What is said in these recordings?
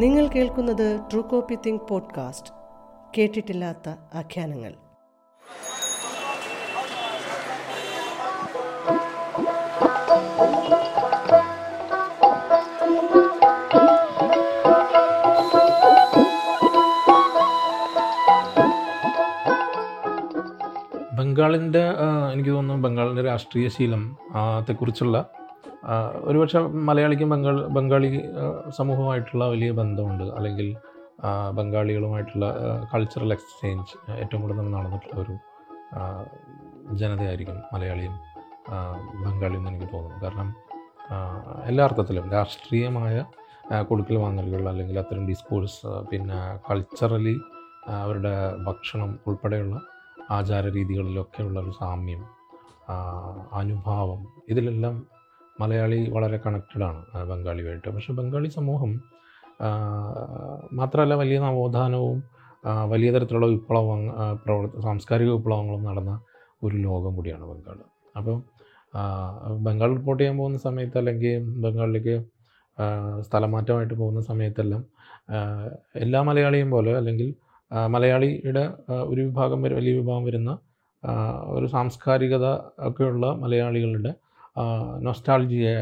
നിങ്ങൾ കേൾക്കുന്നത് true copy think podcast കേട്ടിട്ടില്ലാത്ത ആഖ്യാനങ്ങൾ. ബംഗാളിന്റെ എനിക്ക് തോന്നുന്നു ബംഗാളിന്റെ രാഷ്ട്രീയ ശീലം ആ, ഒരുപക്ഷെ മലയാളിക്കും ബംഗാൾ ബംഗാളി സമൂഹമായിട്ടുള്ള വലിയ ബന്ധമുണ്ട്. അല്ലെങ്കിൽ ബംഗാളികളുമായിട്ടുള്ള കൾച്ചറൽ എക്സ്ചേഞ്ച് ഏറ്റവും കൂടുതൽ നടന്നിട്ടുള്ള ഒരു ജനതയായിരിക്കും മലയാളിയും ബംഗാളിയും എന്ന് എനിക്ക് തോന്നുന്നു. കാരണം എല്ലാ അർത്ഥത്തിലും രാഷ്ട്രീയമായ കൊടുക്കൽ വാങ്ങലുകൾ അല്ലെങ്കിൽ അത്തരം ഡിസ്കോഴ്സ് പിന്നെ കൾച്ചറലി അവരുടെ ഭക്ഷണം ഉൾപ്പെടെയുള്ള ആചാര രീതികളിലൊക്കെയുള്ള ഒരു സാമ്യം അനുഭാവം ഇതിലെല്ലാം മലയാളി വളരെ കണക്റ്റഡ് ആണ് ആ, ബംഗാളിയുമായിട്ട്. പക്ഷേ ബംഗാളി സമൂഹം മാത്രമല്ല വലിയ നവോത്ഥാനവും വലിയ തരത്തിലുള്ള വിപ്ലവം ആ, പ്രവർത്ത സാംസ്കാരിക വിപ്ലവങ്ങളും നടന്ന ഒരു ലോകം കൂടിയാണ് ബംഗാൾ അപ്പോൾ ആ, ബംഗാൾ റിപ്പോർട്ട് ചെയ്യാൻ പോകുന്ന സമയത്ത് അല്ലെങ്കിൽ ബംഗാളിലേക്ക് സ്ഥലമാറ്റമായിട്ട് പോകുന്ന സമയത്തെല്ലാം എല്ലാ മലയാളിയും പോലെ അല്ലെങ്കിൽ മലയാളിയുടെ ഒരു വിഭാഗം വലിയ വിഭാഗം വരുന്ന ഒരു സാംസ്കാരികത ഒക്കെയുള്ള മലയാളികളുടെ നൊസ്റ്റാൾജിയെ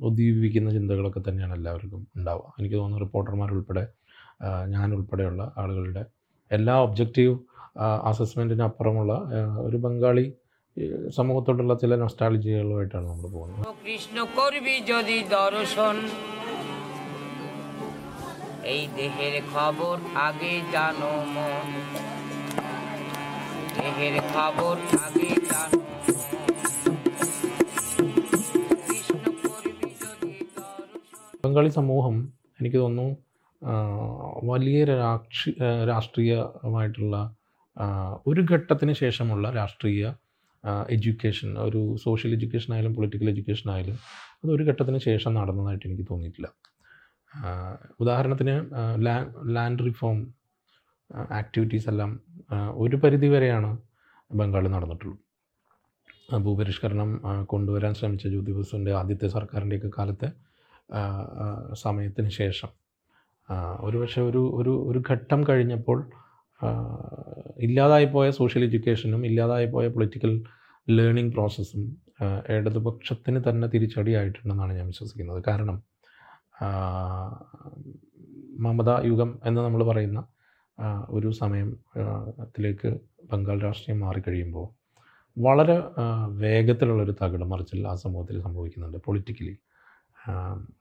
ഉദ്ദീപിക്കുന്ന ചിന്തകളൊക്കെ തന്നെയാണ് എല്ലാവർക്കും ഉണ്ടാവുക എനിക്ക് തോന്നുന്നു റിപ്പോർട്ടർമാരുൾപ്പെടെ ആ, ഞാൻ ഉൾപ്പെടെയുള്ള ആളുകളുടെ എല്ലാ ഒബ്ജക്റ്റീവ് അസസ്മെൻറ്റിന് അപ്പുറമുള്ള ആ, ഒരു ബംഗാളി ഈ, സമൂഹത്തോടുള്ള ചില നൊസ്റ്റാൾജികളുമായിട്ടാണ് നമ്മൾ പോകുന്നത് কৃষ্ণ করবি যদি দর্শন এই দেহের খবর আগে জানো মন দেহের খবর আগে জানো ബംഗാളി സമൂഹം എനിക്ക് തോന്നുന്നു വലിയ രാക്ഷി രാഷ്ട്രീയമായിട്ടുള്ള ഒരു ഘട്ടത്തിന് ശേഷമുള്ള രാഷ്ട്രീയ എഡ്യൂക്കേഷൻ ഒരു സോഷ്യൽ എഡ്യൂക്കേഷൻ ആയാലും പൊളിറ്റിക്കൽ എഡ്യൂക്കേഷൻ ആയാലും അത് ഒരു ഘട്ടത്തിന് ശേഷം നടന്നതായിട്ട് എനിക്ക് തോന്നിയിട്ടില്ല. ഉദാഹരണത്തിന് ലാൻഡ് റിഫോം ആക്ടിവിറ്റീസ് എല്ലാം ഒരു പരിധി വരെയാണ് ബംഗാളിൽ നടന്നിട്ടുള്ളൂ. ഭൂപരിഷ്കരണം കൊണ്ടുവരാൻ ശ്രമിച്ച ജ്യോതി ബസുവിന്റെ ആദ്യത്തെ സർക്കാരിന്റെയൊക്കെ കാലത്തെ സമയത്തിന് ശേഷം. ഒരുപക്ഷെ ഒരു ഒരു ഒരു ഘട്ടം കഴിഞ്ഞപ്പോൾ ഇല്ലാതായി ഇല്ലാതായിപ്പോയ സോഷ്യൽ എഡ്യൂക്കേഷനും ഇല്ലാതായിപ്പോയ പൊളിറ്റിക്കൽ ലേണിംഗ് പ്രോസസ്സും ഇടതുപക്ഷത്തിന് തന്നെ തിരിച്ചടിയായിട്ടുണ്ടെന്നാണ് ഞാൻ വിശ്വസിക്കുന്നത്. കാരണം മമതാ യുഗം എന്ന് നമ്മൾ പറയുന്ന ഒരു സമയത്തിലേക്ക് ബംഗാൾ രാഷ്ട്രീയം മാറിക്കഴിയുമ്പോൾ വളരെ വേഗത്തിലുള്ളൊരു തകിടം മറിച്ചിൽ ആ സമൂഹത്തിൽ സംഭവിക്കുന്നുണ്ട്. പൊളിറ്റിക്കലി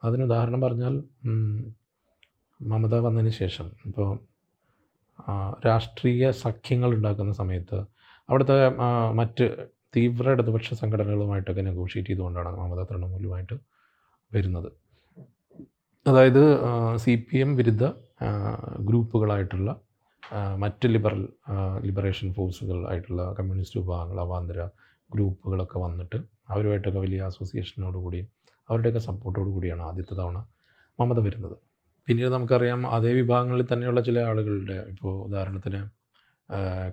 അതിന് ഉദാഹരണം പറഞ്ഞാൽ മമത വന്നതിന് ശേഷം. ഇപ്പോൾ രാഷ്ട്രീയ സഖ്യങ്ങൾ ഉണ്ടാക്കുന്ന സമയത്ത് അവിടുത്തെ മറ്റ് തീവ്ര ഇടതുപക്ഷ സംഘടനകളുമായിട്ടൊക്കെ നെഗോഷിയേറ്റ് ചെയ്തുകൊണ്ടാണ് മമത തൃണമൂലുമായിട്ട് വരുന്നത്. അതായത് സി പി എം വിരുദ്ധ ഗ്രൂപ്പുകളായിട്ടുള്ള മറ്റ് ലിബറൽ ലിബറേഷൻ ഫോഴ്സുകൾ ആയിട്ടുള്ള കമ്മ്യൂണിസ്റ്റ് വിഭാഗങ്ങൾ അവാന്തര ഗ്രൂപ്പുകളൊക്കെ വന്നിട്ട് അവരുമായിട്ടൊക്കെ വലിയ അസോസിയേഷനോടുകൂടി അവരുടെയൊക്കെ സപ്പോർട്ടോടു കൂടിയാണ് ആദ്യത്തെ തവണ മമത വരുന്നത്. പിന്നീട് നമുക്കറിയാം അതേ വിഭാഗങ്ങളിൽ തന്നെയുള്ള ചില ആളുകളുടെ ഇപ്പോൾ ഉദാഹരണത്തിന്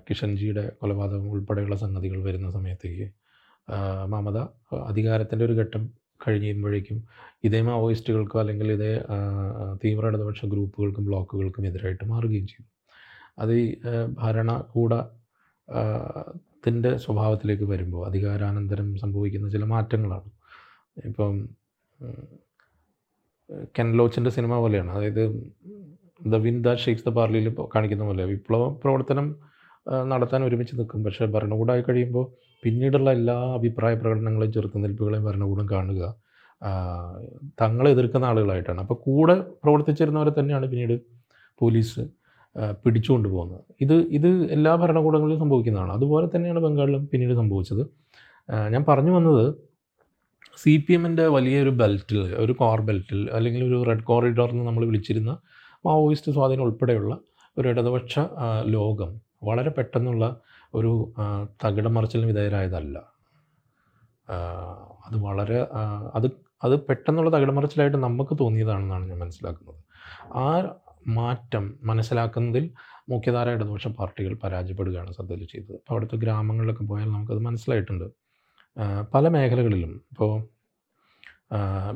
കിഷൻജിയുടെ കൊലപാതകം ഉൾപ്പെടെയുള്ള സംഗതികൾ വരുന്ന സമയത്തേക്ക് മമത അധികാരത്തിന്റെ ഒരു ഘട്ടം കഴിയുമ്പോഴേക്കും ഇതേ മാവോയിസ്റ്റുകൾക്കോ അല്ലെങ്കിൽ ഇതേ തീവ്ര ഇടതുപക്ഷ ഗ്രൂപ്പുകൾക്കും ബ്ലോക്കുകൾക്കും എതിരായിട്ട് മാറുകയും ചെയ്തു. അത് ഈ ഭരണകൂടത്തിന്റെ ഭരണകൂട ത്തിന്റെ സ്വഭാവത്തിലേക്ക് വരുമ്പോൾ അധികാരാനന്തരം സംഭവിക്കുന്ന ചില മാറ്റങ്ങളാണ്. ഇപ്പം കെൻ ലോച്ചിന്റെ സിനിമ പോലെയാണ്. അതായത് the wind that shakes the പാർലിയിൽ കാണിക്കുന്ന പോലെ വിപ്ലവ പ്രവർത്തനം നടത്താൻ ഒരുമിച്ച് നിൽക്കും. പക്ഷേ ഭരണകൂടമായി കഴിയുമ്പോൾ പിന്നീടുള്ള എല്ലാ അഭിപ്രായ പ്രകടനങ്ങളെയും ചെറുത്തുനിൽപ്പുകളെയും ഭരണകൂടം കാണുക തങ്ങളെ എതിർക്കുന്ന ആളുകളായിട്ടാണ്. അപ്പോൾ കൂടെ പ്രവർത്തിച്ചിരുന്നവരെ തന്നെയാണ് പിന്നീട് പോലീസ് പിടിച്ചുകൊണ്ട് പോകുന്നത്. ഇത് ഇത് എല്ലാ ഭരണകൂടങ്ങളിലും സംഭവിക്കുന്നതാണ്. അതുപോലെ തന്നെയാണ് ബംഗാളിലും പിന്നീട് സംഭവിച്ചത്. ഞാൻ പറഞ്ഞു വന്നത് സി പി എമ്മിന്റെ വലിയൊരു ബെൽറ്റിൽ ഒരു കോർ ബെൽറ്റിൽ അല്ലെങ്കിൽ ഒരു റെഡ് കോറിഡോർ എന്ന് നമ്മൾ വിളിച്ചിരുന്ന മാവോയിസ്റ്റ് സ്വാധീനം ഉൾപ്പെടെയുള്ള ഒരു ഇടതുപക്ഷ ലോകം വളരെ പെട്ടെന്നുള്ള ഒരു തകിടം മറിച്ചിലിന് വിധേയരായതല്ല. അത് വളരെ അത് അത് പെട്ടെന്നുള്ള തകിടമറിച്ചിലായിട്ട് നമുക്ക് തോന്നിയതാണെന്നാണ് ഞാൻ മനസ്സിലാക്കുന്നത്. ആ മാറ്റം മനസ്സിലാക്കുന്നതിൽ മുഖ്യധാര ഇടതുപക്ഷ പാർട്ടികൾ പരാജയപ്പെടുകയാണ് സത്യത്തിൽ ചെയ്തത് അപ്പോൾ അവിടുത്തെ ഗ്രാമങ്ങളിലൊക്കെ പോയാൽ നമുക്കത് മനസ്സിലായിട്ടുണ്ട്. പല മേഖലകളിലും ഇപ്പോൾ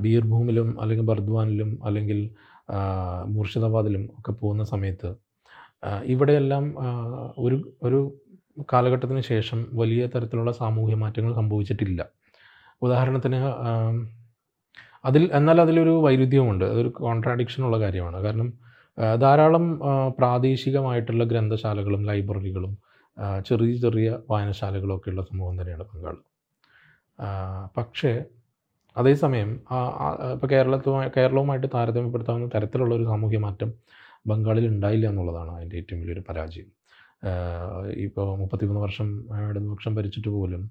ബീർഭൂമിലും അല്ലെങ്കിൽ ബർദ്വാനിലും അല്ലെങ്കിൽ മുർഷിദാബാദിലും ഒക്കെ പോകുന്ന സമയത്ത് ഇവിടെയെല്ലാം ഒരു ഒരു കാലഘട്ടത്തിന് ശേഷം വലിയ തരത്തിലുള്ള സാമൂഹ്യ മാറ്റങ്ങൾ സംഭവിച്ചിട്ടില്ല. ഉദാഹരണത്തിന് അതിൽ എന്നാൽ അതിലൊരു വൈരുദ്ധ്യമുണ്ട് അതൊരു കോൺട്രാഡിക്ഷൻ ഉള്ള കാര്യമാണ്. കാരണം ധാരാളം പ്രാദേശികമായിട്ടുള്ള ഗ്രന്ഥശാലകളും ലൈബ്രറികളും ചെറിയ ചെറിയ വായനശാലകളും ഒക്കെയുള്ള സമൂഹം തന്നെയാണ് ബംഗാൾ പക്ഷേ അതേസമയം ഇപ്പോൾ കേരളത്തുമായി കേരളവുമായിട്ട് താരതമ്യപ്പെടുത്താവുന്ന തരത്തിലുള്ള ഒരു സാമൂഹ്യ മാറ്റം ബംഗാളിൽ ഉണ്ടായില്ല എന്നുള്ളതാണ് അതിന്റെ ഏറ്റവും വലിയൊരു പരാജയം. ഇപ്പോൾ മുപ്പത്തിമൂന്ന് വർഷം ഇടതുപക്ഷം ഭരിച്ചിട്ട് പോലും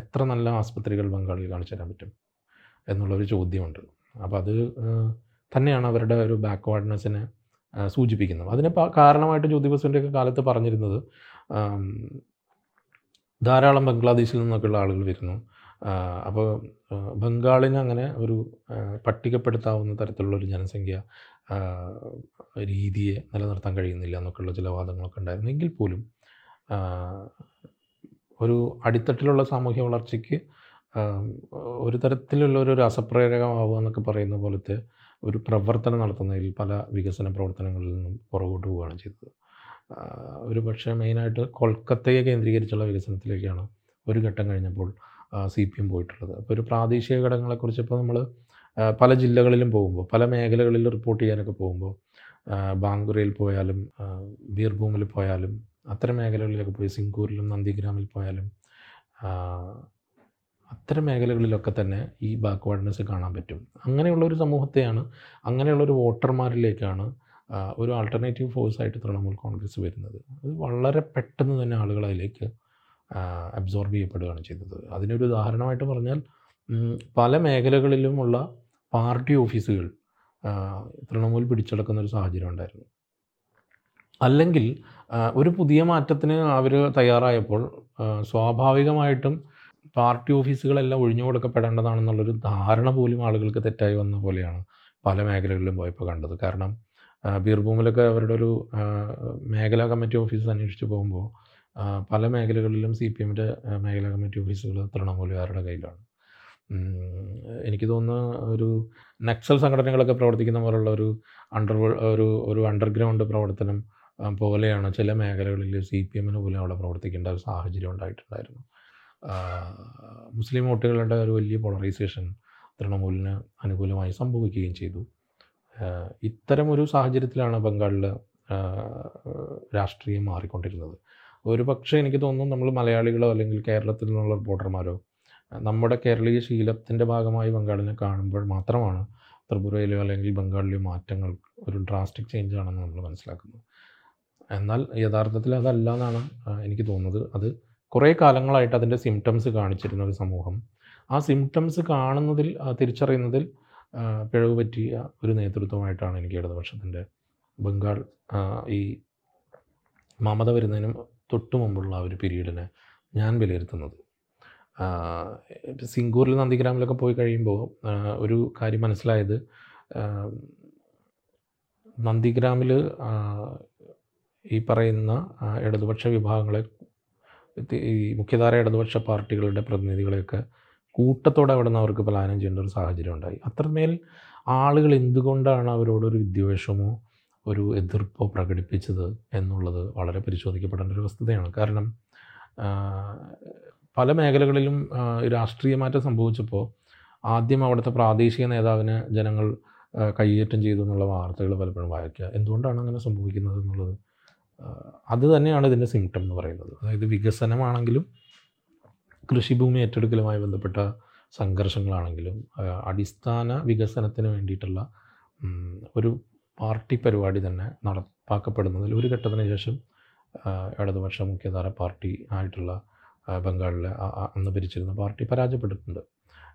എത്ര നല്ല ആസ്പത്രികൾ ബംഗാളിൽ കാണിച്ചു തരാൻ പറ്റും എന്നുള്ളൊരു ചോദ്യമുണ്ട്. അപ്പോൾ അത് തന്നെയാണ് അവരുടെ ഒരു ബാക്ക്വേർഡ്നെസ്സിനെ സൂചിപ്പിക്കുന്നത്. അതിന് കാരണമായിട്ട് ജ്യോതി ബസുവിന്റെയൊക്കെ കാലത്ത് പറഞ്ഞിരുന്നത് ധാരാളം ബംഗ്ലാദേശിൽ നിന്നൊക്കെയുള്ള ആളുകൾ വരുന്നു. അപ്പോൾ ബംഗാളിന് അങ്ങനെ ഒരു പട്ടികപ്പെടുത്താവുന്ന തരത്തിലുള്ള ഒരു ജനസംഖ്യ രീതിയെ നിലനിർത്താൻ കഴിയുന്നില്ല എന്നൊക്കെയുള്ള ചില വാദങ്ങളൊക്കെ ഉണ്ടായിരുന്നു. എങ്കിൽ പോലും ഒരു അടിത്തട്ടിലുള്ള സാമൂഹ്യ വളർച്ചയ്ക്ക് ഒരു തരത്തിലുള്ള ഒരു രസപ്രേരകമാവുക എന്നൊക്കെ പറയുന്ന പോലത്തെ ഒരു പ്രവർത്തനം നടത്തുന്നതിൽ പല വികസന പ്രവർത്തനങ്ങളിൽ നിന്നും പുറകോട്ട് പോവുകയാണ് ചെയ്തത്. ഒരു പക്ഷേ മെയിനായിട്ട് കൊൽക്കത്തയെ കേന്ദ്രീകരിച്ചുള്ള വികസനത്തിലേക്കാണ് ഒരു ഘട്ടം കഴിഞ്ഞപ്പോൾ സി പി എം പോയിട്ടുള്ളത്. അപ്പോൾ ഒരു പ്രാദേശിക ഘടകങ്ങളെക്കുറിച്ച് ഇപ്പോൾ നമ്മൾ പല ജില്ലകളിലും പോകുമ്പോൾ പല മേഖലകളിൽ റിപ്പോർട്ട് ചെയ്യാനൊക്കെ പോകുമ്പോൾ ബാങ്കുറയിൽ പോയാലും ബീർഭൂമിൽ പോയാലും അത്തരം മേഖലകളിലൊക്കെ പോയി സിംഗൂരിലും നന്ദിഗ്രാമിൽ പോയാലും അത്തരം മേഖലകളിലൊക്കെ തന്നെ ഈ ബാക്ക്വേർഡ്നെസ് കാണാൻ പറ്റും. അങ്ങനെയുള്ള ഒരു സമൂഹത്തെയാണ് അങ്ങനെയുള്ള ഒരു വോട്ടർമാരിലേക്കാണ് ഒരു ആൾട്ടർനേറ്റീവ് ഫോഴ്സ് ഫോഴ്സായിട്ട് തൃണമൂൽ കോൺഗ്രസ് വരുന്നത്. അത് വളരെ പെട്ടെന്ന് തന്നെ ആളുകൾ അതിലേക്ക് അബ്സോർബ് ചെയ്യപ്പെടുകയാണ് ചെയ്തത്. അതിനൊരു ഉദാഹരണമായിട്ട് പറഞ്ഞാൽ പല മേഖലകളിലുമുള്ള പാർട്ടി ഓഫീസുകൾ തൃണമൂൽ പിടിച്ചെടുക്കുന്ന ഒരു സാഹചര്യം ഉണ്ടായിരുന്നു. അല്ലെങ്കിൽ ഒരു പുതിയ മാറ്റത്തിന് അവർ തയ്യാറായപ്പോൾ സ്വാഭാവികമായിട്ടും പാർട്ടി ഓഫീസുകളെല്ലാം ഒഴിഞ്ഞു കൊടുക്കപ്പെടേണ്ടതാണെന്നുള്ളൊരു ധാരണ പോലും ആളുകൾക്ക് തെറ്റായി വന്ന പോലെയാണ് പല മേഖലകളിലും പോയപ്പോൾ കണ്ടത്. കാരണം ബീർഭൂമിലൊക്കെ അവരുടെ ഒരു മേഖലാ കമ്മിറ്റി ഓഫീസ് അന്വേഷിച്ച് പോകുമ്പോൾ പല മേഖലകളിലും സി പി എമ്മിന്റെ മേഖലാ കമ്മിറ്റി ഓഫീസുകൾ തൃണമൂലുകാരുടെ കയ്യിലാണ്. എനിക്ക് തോന്നുന്ന ഒരു നക്സൽ സംഘടനകളൊക്കെ പ്രവർത്തിക്കുന്ന പോലുള്ള ഒരു അണ്ടർ ഒരു ഒരു അണ്ടർഗ്രൗണ്ട് പ്രവർത്തനം പോലെയാണ് ചില മേഖലകളിൽ സി പി എമ്മിന് പോലും അവിടെ പ്രവർത്തിക്കേണ്ട ഒരു സാഹചര്യം ഉണ്ടായിട്ടുണ്ടായിരുന്നു മുസ്ലിം വോട്ടുകളുടെ ഒരു വലിയ പോളറൈസേഷൻ തൃണമൂലിന് അനുകൂലമായി സംഭവിക്കുകയും ചെയ്തു. ഇത്തരമൊരു സാഹചര്യത്തിലാണ് ബംഗാളിൽ രാഷ്ട്രീയം മാറിക്കൊണ്ടിരുന്നത്. ഒരു പക്ഷേ എനിക്ക് തോന്നുന്നു നമ്മൾ മലയാളികളോ അല്ലെങ്കിൽ കേരളത്തിൽ നിന്നുള്ള റിപ്പോർട്ടർമാരോ നമ്മുടെ കേരളീയ ശീലത്തിന്റെ ഭാഗമായി ബംഗാളിനെ കാണുമ്പോൾ മാത്രമാണ് ത്രിപുരയിലോ അല്ലെങ്കിൽ ബംഗാളിലെയോ മാറ്റങ്ങൾ ഒരു ഡ്രാസ്റ്റിക് ചേഞ്ച് ആണെന്ന് നമ്മൾ മനസ്സിലാക്കുന്നത്. എന്നാൽ യഥാർത്ഥത്തിൽ അതല്ല എന്നാണ് എനിക്ക് തോന്നുന്നത്. അത് കുറേ കാലങ്ങളായിട്ട് അതിന്റെ സിംറ്റംസ് കാണിച്ചിരുന്ന ഒരു സമൂഹം. ആ സിംറ്റംസ് കാണുന്നതിൽ തിരിച്ചറിയുന്നതിൽ പിഴവ് പറ്റിയ ഒരു നേതൃത്വമായിട്ടാണ് എനിക്ക് ഇടതുപക്ഷത്തിന്റെ ബംഗാൾ ഈ മമത വരുന്നതിനും തൊട്ടു മുമ്പുള്ള ഒരു പീരീഡിനെ ഞാൻ വിലയിരുത്തുന്നത്. സിംഗൂറിൽ നന്ദിഗ്രാമിലൊക്കെ പോയി കഴിയുമ്പോൾ ഒരു കാര്യം മനസ്സിലായത് നന്ദിഗ്രാമിൽ ഈ പറയുന്ന ഇടതുപക്ഷ വിഭാഗങ്ങളെ ഈ മുഖ്യധാര ഇടതുപക്ഷ പാർട്ടികളുടെ പ്രതിനിധികളെയൊക്കെ കൂട്ടത്തോടെ അവിടെ നിന്ന് അവർക്ക് പലായനം ചെയ്യേണ്ട ഒരു സാഹചര്യം ഉണ്ടായി. അത്രമേൽ ആളുകൾ എന്തുകൊണ്ടാണ് അവരോടൊരു വിദ്വേഷമോ ഒരു എതിർപ്പോ പ്രകടിപ്പിച്ചത് എന്നുള്ളത് വളരെ പരിശോധിക്കപ്പെടേണ്ട ഒരു വസ്തുതയാണ്. കാരണം പല മേഖലകളിലും രാഷ്ട്രീയ മാറ്റം സംഭവിച്ചപ്പോൾ ആദ്യം അവിടുത്തെ പ്രാദേശിക നേതാവിനെ ജനങ്ങൾ കൈയേറ്റം ചെയ്തു എന്നുള്ള വാർത്തകൾ പലപ്പോഴും വായിക്കുക. എന്തുകൊണ്ടാണ് അങ്ങനെ സംഭവിക്കുന്നത് എന്നുള്ളത്? അത് തന്നെയാണ് ഇതിന്റെ സിംറ്റം എന്ന് പറയുന്നത്. അതായത് വികസനമാണെങ്കിലും കൃഷിഭൂമി ഏറ്റെടുക്കലുമായി ബന്ധപ്പെട്ട സംഘർഷങ്ങളാണെങ്കിലും അടിസ്ഥാന വികസനത്തിന് വേണ്ടിയിട്ടുള്ള ഒരു പാർട്ടി പരിപാടി തന്നെ നടപ്പാക്കപ്പെടുന്നതിൽ ഒരു ഘട്ടത്തിന് ശേഷം ഇടതുപക്ഷ മുഖ്യധാര പാർട്ടി ആയിട്ടുള്ള ബംഗാളിലെ അന്ന് ഭരിച്ചിരുന്ന പാർട്ടി പരാജയപ്പെട്ടിട്ടുണ്ട്.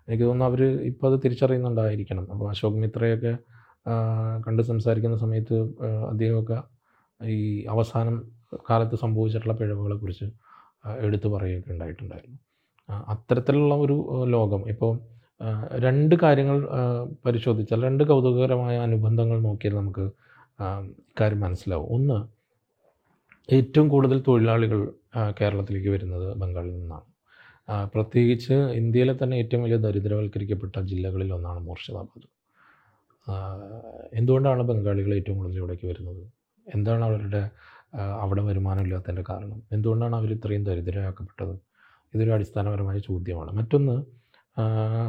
എനിക്ക് തോന്നുന്നു അവർ ഇപ്പോൾ അത് തിരിച്ചറിയുന്നുണ്ടായിരിക്കണം. അപ്പോൾ അശോക് മിത്രയൊക്കെ കണ്ട് സംസാരിക്കുന്ന സമയത്ത് അദ്ദേഹമൊക്കെ ഈ അവസാനം കാലത്ത് സംഭവിച്ചിട്ടുള്ള പിഴവുകളെക്കുറിച്ച് കുറിച്ച് എടുത്തു പറയുകയൊക്കെ ഉണ്ടായിട്ടുണ്ടായിരുന്നു. അത്തരത്തിലുള്ള ഒരു ലോകം. ഇപ്പോൾ രണ്ട് കാര്യങ്ങൾ പരിശോധിച്ചാൽ രണ്ട് കൗതുകകരമായ അനുബന്ധങ്ങൾ നോക്കിയാൽ നമുക്ക് കാര്യം മനസ്സിലാവും. ഒന്ന് ഏറ്റവും കൂടുതൽ തൊഴിലാളികൾ കേരളത്തിലേക്ക് വരുന്നത് ബംഗാളിൽ നിന്നാണ്. പ്രത്യേകിച്ച് ഇന്ത്യയിലെ തന്നെ ഏറ്റവും വലിയ ദരിദ്രവൽക്കരിക്കപ്പെട്ട ജില്ലകളിൽ ഒന്നാണ് മൂർഷിദാബാദ്. എന്തുകൊണ്ടാണ് ബംഗാളികൾ ഏറ്റവും കൂടുതൽ ഇവിടേക്ക് വരുന്നത്? എന്താണ് അവരുടെ അവിടെ വരുമാനമില്ലാത്തതിന്റെ കാരണം? എന്തുകൊണ്ടാണ് അവർ ഇത്രയും ദരിദ്രരാക്കപ്പെട്ടത്? ഇതൊരു അടിസ്ഥാനപരമായ ചോദ്യമാണ്. മറ്റൊന്ന്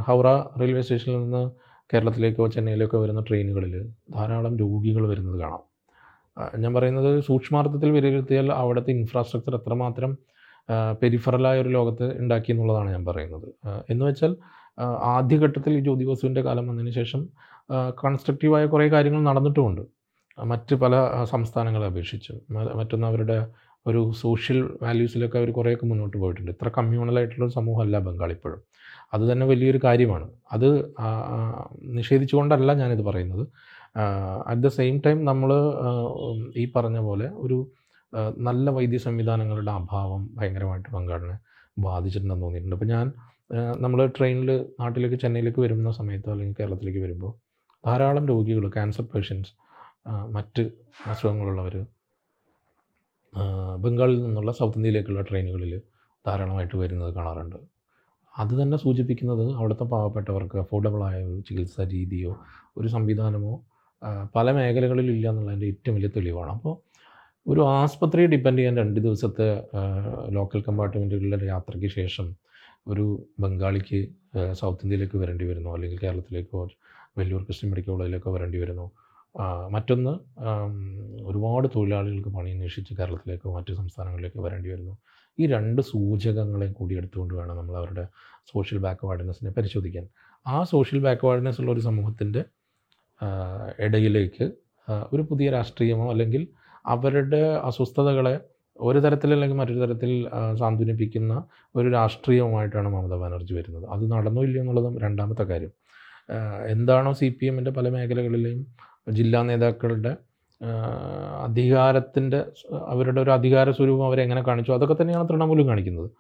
ഹൗറ റെയിൽവേ സ്റ്റേഷനിൽ നിന്ന് കേരളത്തിലേക്കോ ചെന്നൈയിലേക്കോ വരുന്ന ട്രെയിനുകളിൽ ധാരാളം രോഗികൾ വരുന്നത് കാണാം. ഞാൻ പറയുന്നത് സൂക്ഷ്മാർത്ഥത്തിൽ വിലയിരുത്തിയാൽ അവിടുത്തെ ഇൻഫ്രാസ്ട്രക്ചർ എത്രമാത്രം പെരിഫറലായ ഒരു ലോകത്ത് ഉണ്ടാക്കി എന്നുള്ളതാണ് ഞാൻ പറയുന്നത്. എന്ന് വെച്ചാൽ ആദ്യഘട്ടത്തിൽ ഈ ജ്യോതി വസുവിന്റെ കാലം വന്നതിന് ശേഷം കൺസ്ട്രക്റ്റീവായ കുറേ കാര്യങ്ങൾ നടന്നിട്ടുമുണ്ട്. മറ്റ് പല സംസ്ഥാനങ്ങളെ അപേക്ഷിച്ച് മറ്റൊന്ന് അവരുടെ ഒരു സോഷ്യൽ വാല്യൂസിലൊക്കെ അവർ കുറേയൊക്കെ മുന്നോട്ട് പോയിട്ടുണ്ട്. ഇത്ര കമ്മ്യൂണലായിട്ടുള്ള സമൂഹമല്ല ബംഗാൾ ഇപ്പോഴും. അത് തന്നെ വലിയൊരു കാര്യമാണ്. അത് നിഷേധിച്ചുകൊണ്ടല്ല ഞാനിത് പറയുന്നത്. അറ്റ് ദ സെയിം ടൈം നമ്മൾ ഈ പറഞ്ഞ പോലെ ഒരു നല്ല വൈദ്യ സംവിധാനങ്ങളുടെ അഭാവം ഭയങ്കരമായിട്ട് ബംഗാളിനെ ബാധിച്ചിട്ടുണ്ടെന്ന് തോന്നിയിട്ടുണ്ട്. അപ്പോൾ ഞാൻ നമ്മൾ ട്രെയിനിൽ നാട്ടിലേക്ക് ചെന്നൈയിലേക്ക് വരുന്ന സമയത്തോ അല്ലെങ്കിൽ കേരളത്തിലേക്ക് വരുമ്പോൾ ധാരാളം രോഗികൾ ക്യാൻസർ പേഷ്യൻസ് മറ്റ് അസുഖങ്ങളുള്ളവർ ബംഗാളിൽ നിന്നുള്ള സൗത്ത് ഇന്ത്യയിലേക്കുള്ള ട്രെയിനുകളിൽ ധാരാളമായിട്ട് വരുന്നത് കാണാറുണ്ട്. അത് തന്നെ സൂചിപ്പിക്കുന്നത് അവിടുത്തെ പാവപ്പെട്ടവർക്ക് അഫോർഡബിളായ ഒരു ചികിത്സാ രീതിയോ ഒരു സംവിധാനമോ പല മേഖലകളിലും ഇല്ല എന്നുള്ളതിന്റെ ഏറ്റവും വലിയ തെളിവാണ്. അപ്പോൾ ഒരു ആസ്പത്രി ഡിപ്പെൻഡ് ചെയ്യാൻ രണ്ട് ദിവസത്തെ ലോക്കൽ കമ്പാർട്ട്മെന്റുകളിലെ യാത്രയ്ക്ക് ശേഷം ഒരു ബംഗാളിക്ക് സൗത്ത് ഇന്ത്യയിലേക്ക് വരേണ്ടി വരുന്നു. അല്ലെങ്കിൽ കേരളത്തിലേക്കോ വെല്ലൂർ ക്രിസ്ത്യൻ മെഡിക്കൽ കോളേജിലേക്കോ വരേണ്ടി വരുന്നു. മറ്റൊന്ന് ഒരുപാട് തൊഴിലാളികൾക്ക് പണി അന്വേഷിച്ച് കേരളത്തിലേക്കോ മറ്റ് സംസ്ഥാനങ്ങളിലേക്കോ വരേണ്ടി വരുന്നു. ഈ രണ്ട് സൂചകങ്ങളെയും കൂടി എടുത്തുകൊണ്ട് വേണം നമ്മൾ അവരുടെ സോഷ്യൽ ബാക്ക്വേർഡ്നെസ്സിനെ പരിശോധിക്കാൻ. ആ സോഷ്യൽ ബാക്ക്വേർഡ്നെസ് ഉള്ള ഒരു സമൂഹത്തിന്റെ ഇടയിലേക്ക് ഒരു പുതിയ രാഷ്ട്രീയമോ അല്ലെങ്കിൽ അവരുടെ അസ്വസ്ഥതകളെ ഒരു തരത്തിൽ അല്ലെങ്കിൽ മറ്റൊരു തരത്തിൽ സാന്ത്വനിപ്പിക്കുന്ന ഒരു രാഷ്ട്രീയവുമായിട്ടാണ് മമതാ ബാനർജി വരുന്നത്. അത് നടന്നോ ഇല്ലയോ എന്നുള്ളതും രണ്ടാമത്തെ കാര്യം. എന്താണോ സി പി എമ്മിന്റെ പല മേഖലകളിലെയും ജില്ലാ നേതാക്കളുടെ അധികാരത്തിന്റെ അവരുടെ ഒരു അധികാര സ്വരൂപം അവരെങ്ങനെ കാണിച്ചു? അതൊക്കെ തന്നെയാണ് തൃണമൂലും കാണിക്കുന്നത്.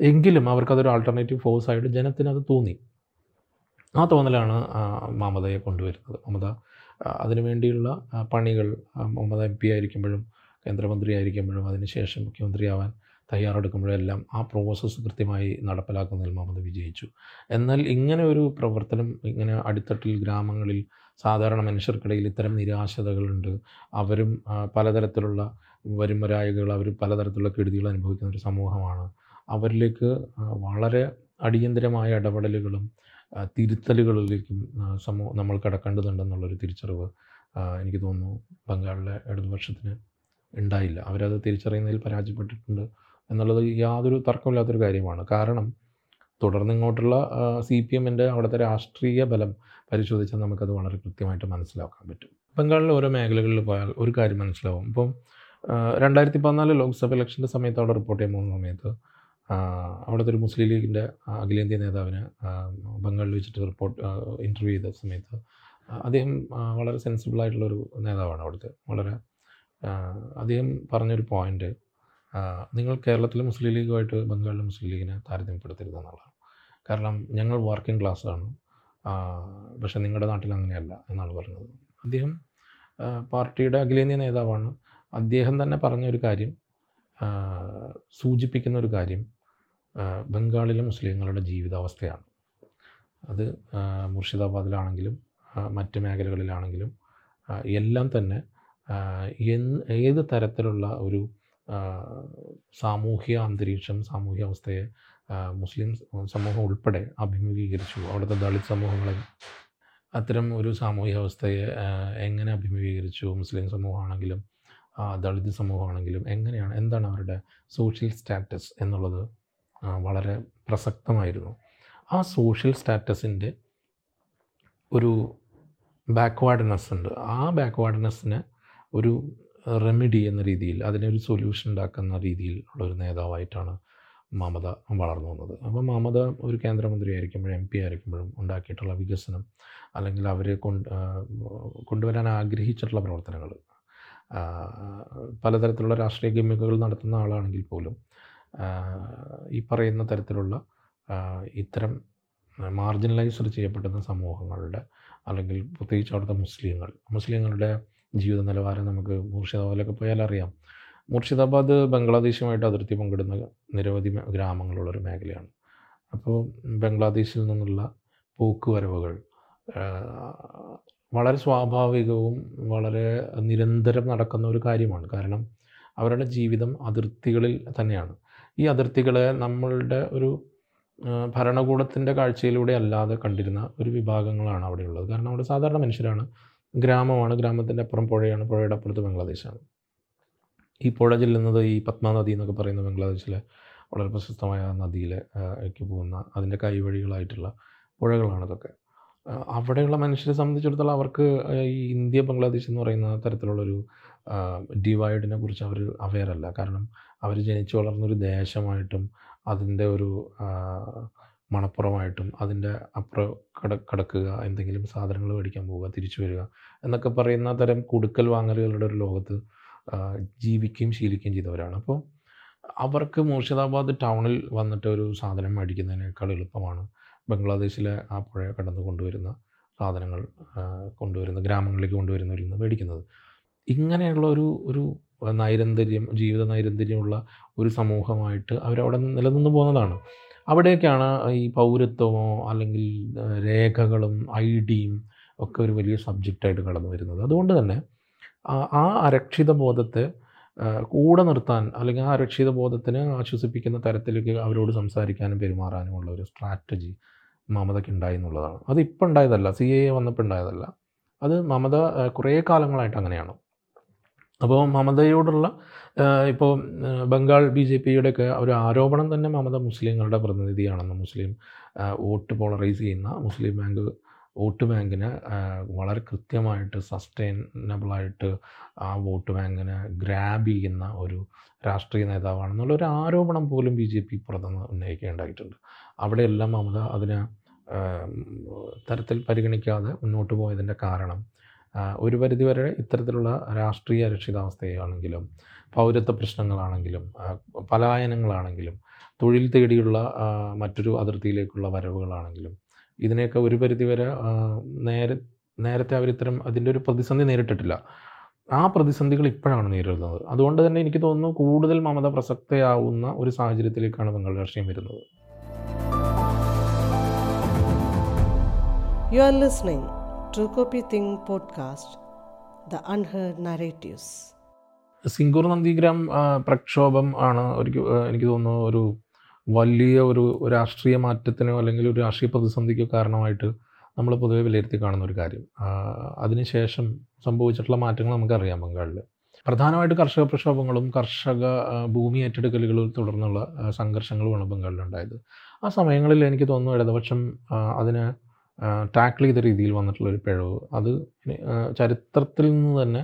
എങ്കിലും അവർക്കതൊരു ആൾട്ടർനേറ്റീവ് ഫോഴ്സായിട്ട് ജനത്തിന് അത് തോന്നി. ആ തോന്നലാണ് മമതയെ കൊണ്ടുവരുന്നത്. മമത അതിനുവേണ്ടിയുള്ള പണികൾ മമത എം പി ആയിരിക്കുമ്പോഴും കേന്ദ്രമന്ത്രി ആയിരിക്കുമ്പോഴും അതിനുശേഷം മുഖ്യമന്ത്രിയാവാൻ തയ്യാറെടുക്കുമ്പോഴും എല്ലാം ആ പ്രോസസ്സ് കൃത്യമായി നടപ്പിലാക്കുന്നതിൽ മമത വിജയിച്ചു. എന്നാൽ ഇങ്ങനെ ഒരു പ്രവർത്തനം ഇങ്ങനെ അടിത്തട്ടിൽ ഗ്രാമങ്ങളിൽ സാധാരണ മനുഷ്യർക്കിടയിൽ ഇത്തരം നിരാശതകളുണ്ട്. അവരും പലതരത്തിലുള്ള വരുമരായകൾ അവർ പലതരത്തിലുള്ള കെടുതികൾ അനുഭവിക്കുന്ന ഒരു സമൂഹമാണ്. അവരിലേക്ക് വളരെ അടിയന്തരമായ ഇടപെടലുകളും തിരുത്തലുകളിലേക്കും സമൂഹം നമ്മൾ കടക്കേണ്ടതുണ്ടെന്നുള്ളൊരു തിരിച്ചറിവ് എനിക്ക് തോന്നുന്നു ബംഗാളിലെ ഇടതുപക്ഷത്തിന് ഉണ്ടായില്ല. അവരത് തിരിച്ചറിയുന്നതിൽ പരാജയപ്പെട്ടിട്ടുണ്ട് എന്നുള്ളത് യാതൊരു തർക്കമില്ലാത്തൊരു കാര്യമാണ്. കാരണം തുടർന്ന് ഇങ്ങോട്ടുള്ള സി പി എമ്മിന്റെ അവിടുത്തെ രാഷ്ട്രീയ ബലം പരിശോധിച്ചാൽ നമുക്കത് വളരെ കൃത്യമായിട്ട് മനസ്സിലാക്കാൻ പറ്റും. ബംഗാളിലെ ഓരോ മേഖലകളിൽ പോയാൽ ഒരു കാര്യം മനസ്സിലാവും. ഇപ്പം രണ്ടായിരത്തി പതിനാല് ലോക്സഭ ഇലക്ഷന്റെ സമയത്ത് അവിടെ റിപ്പോർട്ട് ചെയ്യാൻ പോകുന്ന സമയത്ത് അവിടുത്തെ ഒരു മുസ്ലിം ലീഗിന്റെ അഖിലേന്ത്യാ നേതാവിന് ബംഗാളിൽ വെച്ചിട്ട് റിപ്പോർട്ട് ഇന്റർവ്യൂ ചെയ്ത സമയത്ത് അദ്ദേഹം വളരെ വളരെ സെൻസിബിളായിട്ടുള്ളൊരു നേതാവാണ് അവിടുത്തെ. വളരെ അദ്ദേഹം പറഞ്ഞൊരു പോയിന്റ് നിങ്ങൾ കേരളത്തിലെ മുസ്ലിം ലീഗുമായിട്ട് ബംഗാളിലെ മുസ്ലിം ലീഗിനെ താരതമ്യപ്പെടുത്തരുത് കാരണം ഞങ്ങൾ വർക്കിംഗ് ക്ലാസ്സാണ് പക്ഷെ നിങ്ങളുടെ നാട്ടിൽ അങ്ങനെയല്ല എന്നാണ് പറഞ്ഞത്. അദ്ദേഹം പാർട്ടിയുടെ അഖിലേന്ത്യ നേതാവാണ്. അദ്ദേഹം തന്നെ പറഞ്ഞൊരു കാര്യം സൂചിപ്പിക്കുന്ന ഒരു കാര്യം ബംഗാളിലെ മുസ്ലിങ്ങളുടെ ജീവിതാവസ്ഥയാണ്. അത് മുർഷിദാബാദിലാണെങ്കിലും മറ്റ് മേഖലകളിലാണെങ്കിലും എല്ലാം തന്നെ ഏത് തരത്തിലുള്ള ഒരു സാമൂഹിക അന്തരീക്ഷം സാമൂഹ്യ അവസ്ഥയെ മുസ്ലിം സമൂഹം ഉൾപ്പെടെ അഭിമുഖീകരിച്ചു. അവിടുത്തെ ദളിത് സമൂഹങ്ങളെ അത്തരം ഒരു സാമൂഹിക അവസ്ഥയെ എങ്ങനെ അഭിമുഖീകരിച്ചു? മുസ്ലിം സമൂഹമാണെങ്കിലും ദളിത് സമൂഹമാണെങ്കിലും എങ്ങനെയാണ് എന്താണ് അവരുടെ സോഷ്യൽ സ്റ്റാറ്റസ് എന്നുള്ളത് വളരെ പ്രസക്തമായിരുന്നു. ആ സോഷ്യൽ സ്റ്റാറ്റസിന്റെ ഒരു ബാക്ക്വാർഡ്നെസ് ഉണ്ട്. ആ ബാക്ക്വാർഡ്നെസ്സിന് ഒരു റെമിഡി എന്ന രീതിയിൽ അതിനൊരു സൊല്യൂഷൻ ഉണ്ടാക്കുന്ന രീതിയിൽ ഉള്ള ഒരു നേതാവായിട്ടാണ് മമത വളർന്നു വന്നത്. അപ്പോൾ മമത ഒരു കേന്ദ്രമന്ത്രി ആയിരിക്കുമ്പോഴും എം പി ആയിരിക്കുമ്പോഴും ഉണ്ടാക്കിയിട്ടുള്ള വികസനം അല്ലെങ്കിൽ അവരെ കൊണ്ട് കൊണ്ടുവരാൻ ആഗ്രഹിച്ചിട്ടുള്ള പ്രവർത്തനങ്ങൾ പലതരത്തിലുള്ള രാഷ്ട്രീയ ഗമ്യതകൾ നടത്തുന്ന ആളാണെങ്കിൽ പോലും ഈ പറയുന്ന തരത്തിലുള്ള ഇത്തരം മാർജിനലൈസ്ഡ് ചെയ്യപ്പെടുന്ന സമൂഹങ്ങളുടെ അല്ലെങ്കിൽ പ്രത്യേകിച്ച് അവിടുത്തെ മുസ്ലിങ്ങൾ മുസ്ലിങ്ങളുടെ ജീവിത നിലവാരം നമുക്ക് മൂർഷിദാബാദിലൊക്കെ പോയാൽ അറിയാം മുർഷിദാബാദ് ബംഗ്ലാദേശുമായിട്ട് അതിർത്തി പങ്കിടുന്ന നിരവധി ഗ്രാമങ്ങളുള്ള ഗ്രാമങ്ങളുള്ളൊരു മേഖലയാണ്. അപ്പോൾ ബംഗ്ലാദേശിൽ നിന്നുള്ള പോക്കുവരവുകൾ വളരെ സ്വാഭാവികവും വളരെ നിരന്തരം നടക്കുന്ന ഒരു കാര്യമാണ്. കാരണം അവരുടെ ജീവിതം അതിർത്തികളിൽ തന്നെയാണ്. ഈ അതിർത്തികളെ നമ്മളുടെ ഒരു ഭരണകൂടത്തിന്റെ കാഴ്ചയിലൂടെ അല്ലാതെ കണ്ടിരുന്ന ഒരു വിഭാഗങ്ങളാണ് അവിടെയുള്ളത്. കാരണം അവിടെ സാധാരണ മനുഷ്യരാണ്. ഗ്രാമമാണ്. ഗ്രാമത്തിന്റെ അപ്പുറം പുഴയാണ്. പുഴയുടെ അപ്പുറത്ത് ബംഗ്ലാദേശാണ്. ഈ പുഴ ചെല്ലുന്നത് ഈ പത്മ നദി എന്നൊക്കെ പറയുന്ന ബംഗ്ലാദേശിലെ വളരെ പ്രശസ്തമായ നദിയിലേക്ക് പോകുന്ന അതിന്റെ കൈവഴികളായിട്ടുള്ള പുഴകളാണ് ഇതൊക്കെ അവിടെയുള്ള മനുഷ്യരെ സംബന്ധിച്ചിടത്തോളം അവർക്ക് ഈ ഇന്ത്യ ബംഗ്ലാദേശ് എന്ന് പറയുന്ന തരത്തിലുള്ളൊരു ഡിവൈഡിനെ കുറിച്ച് അവർ അവെയർ അല്ല. കാരണം അവർ ജനിച്ചു വളർന്നൊരു ദേശമായിട്ടും അതിന്റെ ഒരു മണപ്പുറമായിട്ടും അതിന്റെ അപ്പുറം കട കടക്കുക എന്തെങ്കിലും സാധനങ്ങൾ മേടിക്കാൻ പോവുക തിരിച്ചു വരിക എന്നൊക്കെ പറയുന്ന തരം കൊടുക്കൽ വാങ്ങലുകളുടെ ഒരു ലോകത്ത് ജീവിക്കുകയും ശീലിക്കുകയും ചെയ്തവരാണ് അപ്പോൾ അവർക്ക് മൂർഷിദാബാദ് ടൗണിൽ വന്നിട്ട് ഒരു സാധനം മേടിക്കുന്നതിനേക്കാൾ എളുപ്പമാണ് ബംഗ്ലാദേശിലെ ആ പുഴ കടന്ന് കൊണ്ടുവരുന്ന സാധനങ്ങൾ കൊണ്ടുവരുന്ന ഗ്രാമങ്ങളിലേക്ക് കൊണ്ടുവരുന്നവരിൽ നിന്ന് മേടിക്കുന്നത്. ഇങ്ങനെയുള്ള ഒരു ഒരു നൈരന്തര്യം ജീവിത നൈരന്തര്യമുള്ള ഒരു സമൂഹമായിട്ട് അവരവിടെ നിലനിന്ന് പോകുന്നതാണ്. അവിടെയൊക്കെയാണ് ഈ പൗരത്വമോ അല്ലെങ്കിൽ രേഖകളും ഐ ഡിയും ഒക്കെ ഒരു വലിയ സബ്ജക്റ്റായിട്ട് കടന്നു വരുന്നത്. അതുകൊണ്ട് തന്നെ ആ- അരക്ഷിത ബോധത്തെ കൂടെ നിർത്താൻ അല്ലെങ്കിൽ ആ അരക്ഷിത ബോധത്തിന് ആശ്വസിപ്പിക്കുന്ന തരത്തിലേക്ക് അവരോട് സംസാരിക്കാനും പെരുമാറാനും ഉള്ള ഒരു സ്ട്രാറ്റജി മമതയ്ക്ക് ഉണ്ടായി എന്നുള്ളതാണ്. അത് ഇപ്പം ഉണ്ടായതല്ല സി എ വന്നപ്പോൾ ഉണ്ടായതല്ല. അത് മമത കുറേ കാലങ്ങളായിട്ട് അങ്ങനെയാണ്. അപ്പോൾ മമതയോടുള്ള ഇപ്പോൾ ബംഗാൾ ബി ജെ പിയുടെയൊക്കെ ഒരു ആരോപണം തന്നെ മമത മുസ്ലിങ്ങളുടെ പ്രതിനിധിയാണെന്ന് മുസ്ലിം വോട്ട് പോളറൈസ് ചെയ്യുന്ന മുസ്ലിം ബാങ്ക് വോട്ട് ബാങ്കിനെ വളരെ കൃത്യമായിട്ട് സസ്റ്റൈനബിളായിട്ട് ആ വോട്ട് ബാങ്കിനെ ഗ്രാബ് ചെയ്യുന്ന ഒരു രാഷ്ട്രീയ നേതാവാണെന്നുള്ള ഒരു ആരോപണം പോലും ബി ജെ പി പുറത്തുനിന്ന് ഉന്നയിക്കേണ്ടായിട്ടുണ്ട്. അവിടെയെല്ലാം മമത അതിനെ തരത്തിൽ പരിഗണിക്കാതെ മുന്നോട്ട് പോയതിന്റെ കാരണം ഒരു പരിധിവരെ ഇത്തരത്തിലുള്ള രാഷ്ട്രീയ രക്ഷിതാവസ്ഥയാണെങ്കിലും പൗരത്വ പ്രശ്നങ്ങളാണെങ്കിലും പലായനങ്ങളാണെങ്കിലും തൊഴിൽ തേടിയുള്ള മറ്റൊരു അതിർത്തിയിലേക്കുള്ള വരവുകളാണെങ്കിലും ഇതിനെയൊക്കെ ഒരു പരിധിവരെ വരെ നേരെ നേരത്തെ അവർ ഇത്തരം അതിന്റെ ഒരു പ്രതിസന്ധി നേരിട്ടിട്ടില്ല. ആ പ്രതിസന്ധികൾ ഇപ്പോഴാണ് നേരിടുന്നത്. അതുകൊണ്ട് തന്നെ എനിക്ക് തോന്നുന്നു കൂടുതൽ മമത പ്രസക്തയാവുന്ന ഒരു സാഹചര്യത്തിലേക്കാണ് ബംഗാൾ രാഷ്ട്രീയം വരുന്നത്. You are listening true copy think podcast the unheard narratives Singur Nandigram പ്രക്ഷോഭം ആണ്. ഒരു എനിക്ക് തോന്നുന്നു ഒരു വലിയ ഒരു രാഷ്ട്രീയ മാറ്റത്തിനോ അല്ലെങ്കിൽ ഒരു രാഷ്ട്രീയ പ്രതിസന്ധിക്കോ കാരണമായിട്ട് നമ്മൾ പൊതുവെ വിലയിരുത്തി കാണുന്ന ഒരു കാര്യം. അതിനുശേഷം സംഭവിച്ചിട്ടുള്ള മാറ്റങ്ങൾ നമുക്കറിയാം ബംഗാളിൽ പ്രധാനമായിട്ട് കർഷക പ്രക്ഷോഭങ്ങളും കർഷക ഭൂമി ഏറ്റെടുക്കലുകളും തുടർന്നുള്ള സംഘർഷങ്ങളുമാണ് ബംഗാളിലുണ്ടായത് ആ സമയങ്ങളിൽ എനിക്ക് തോന്നുന്നു ഇടതുപക്ഷം അതിന് ടാക്കിൾ ചെയ്ത രീതിയിൽ വന്നിട്ടുള്ള ഒരു പിഴവ്. അത് ചരിത്രത്തിൽ നിന്ന് തന്നെ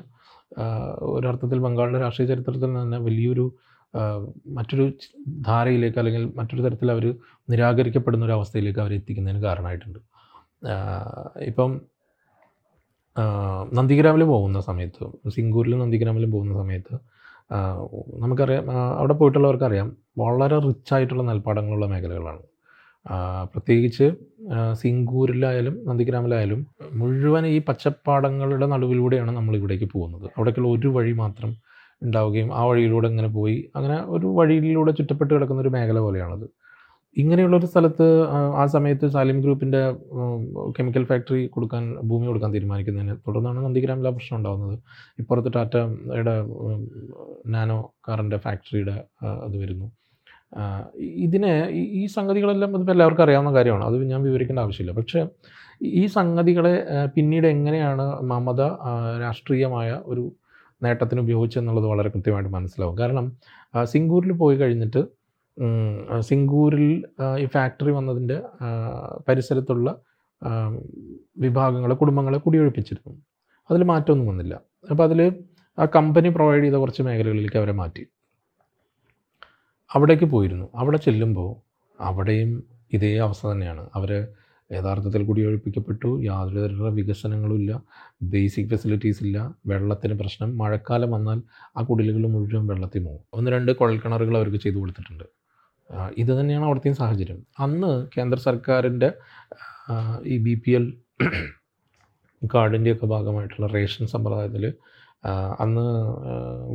ഒരർത്ഥത്തിൽ ബംഗാളിന്റെ രാഷ്ട്രീയ ചരിത്രത്തിൽ നിന്ന് തന്നെ വലിയൊരു മറ്റൊരു ധാരയിലേക്ക് അല്ലെങ്കിൽ മറ്റൊരു തരത്തിൽ അവർ നിരാകരിക്കപ്പെടുന്ന ഒരു അവസ്ഥയിലേക്ക് അവർ എത്തിക്കുന്നതിന് കാരണമായിട്ടുണ്ട്. ഇപ്പം നന്ദിഗ്രാമിൽ പോകുന്ന സമയത്ത് സിംഗൂരിലും നന്ദിഗ്രാമിലും പോകുന്ന സമയത്ത് നമുക്കറിയാം അവിടെ പോയിട്ടുള്ളവർക്കറിയാം വളരെ റിച്ച് ആയിട്ടുള്ള നെൽപ്പാടങ്ങളുള്ള മേഖലകളാണ്. പ്രത്യേകിച്ച് സിംഗൂരിലായാലും നന്ദിഗ്രാമിലായാലും മുഴുവൻ ഈ പച്ചപ്പാടങ്ങളുടെ നടുവിലൂടെയാണ് നമ്മൾ ഇവിടേക്ക് പോകുന്നത്. അവിടേക്കുള്ള ഒരു വഴി മാത്രം ഉണ്ടാവുകയും ആ വഴിയിലൂടെ ഇങ്ങനെ പോയി. അങ്ങനെ ഒരു വഴിയിലൂടെ ചുറ്റപ്പെട്ട് കിടക്കുന്ന ഒരു മേഖല പോലെയാണത്. ഇങ്ങനെയുള്ളൊരു സ്ഥലത്ത് ആ, സമയത്ത് സാലിം ഗ്രൂപ്പിന്റെ കെമിക്കൽ ഫാക്ടറി കൊടുക്കാൻ ഭൂമി കൊടുക്കാൻ തീരുമാനിക്കുന്നതിന് തുടർന്നാണ് നന്ദിഗ്രാമിൽ പ്രശ്നം ഉണ്ടാകുന്നത് ഇപ്പുറത്ത് ടാറ്റയുടെ നാനോ കാറിന്റെ ഫാക്ടറിയുടെ അത് വരുന്നു. ഇതിനെ ഈ- സംഗതികളെല്ലാം ഇതിപ്പോൾ എല്ലാവർക്കും അറിയാവുന്ന കാര്യമാണ്. അത് ഞാൻ വിവരിക്കേണ്ട ആവശ്യമില്ല. പക്ഷേ ഈ സംഗതികളെ പിന്നീട് എങ്ങനെയാണ് മമത രാഷ്ട്രീയമായ ഒരു നേട്ടത്തിന് ഉപയോഗിച്ചെന്നുള്ളത് വളരെ കൃത്യമായിട്ട് മനസ്സിലാവും. കാരണം സിംഗൂരിൽ പോയി കഴിഞ്ഞിട്ട് സിംഗൂരിൽ ഈ ഫാക്ടറി വന്നതിന്റെ പരിസരത്തുള്ള വിഭാഗങ്ങളെ കുടുംബങ്ങളെ കുടിയൊഴിപ്പിച്ചിരുന്നു. അതിൽ മാറ്റമൊന്നും വന്നില്ല. അപ്പോൾ അതിൽ ആ കമ്പനി പ്രൊവൈഡ് ചെയ്ത കുറച്ച് മേഖലകളിലേക്ക് അവരെ മാറ്റി. അവിടേക്ക് പോയിരുന്നു. അവിടെ ചെല്ലുമ്പോൾ അവിടെയും ഇതേ അവസ്ഥ തന്നെയാണ്. അവർ യഥാർത്ഥത്തിൽ കുടിയൊഴിപ്പിക്കപ്പെട്ടു യാതൊരു തരത്തിലുള്ള വികസനങ്ങളും ഇല്ല. ബേസിക് ഫെസിലിറ്റീസ് ഇല്ല. വെള്ളത്തിന് പ്രശ്നം. മഴക്കാലം വന്നാൽ ആ കുടിലുകൾ മുഴുവൻ വെള്ളത്തിൽ പോകും. ഒന്ന് രണ്ട് കുഴൽക്കിണറുകൾ അവർക്ക് ചെയ്തു കൊടുത്തിട്ടുണ്ട്. ഇത് തന്നെയാണ് അവിടുത്തെയും സാഹചര്യം. അന്ന് കേന്ദ്ര സർക്കാരിന്റെ ഈ ബി പി എൽ കാർഡിന്റെയൊക്കെ ഭാഗമായിട്ടുള്ള റേഷൻ സമ്പ്രദായത്തിൽ അന്ന്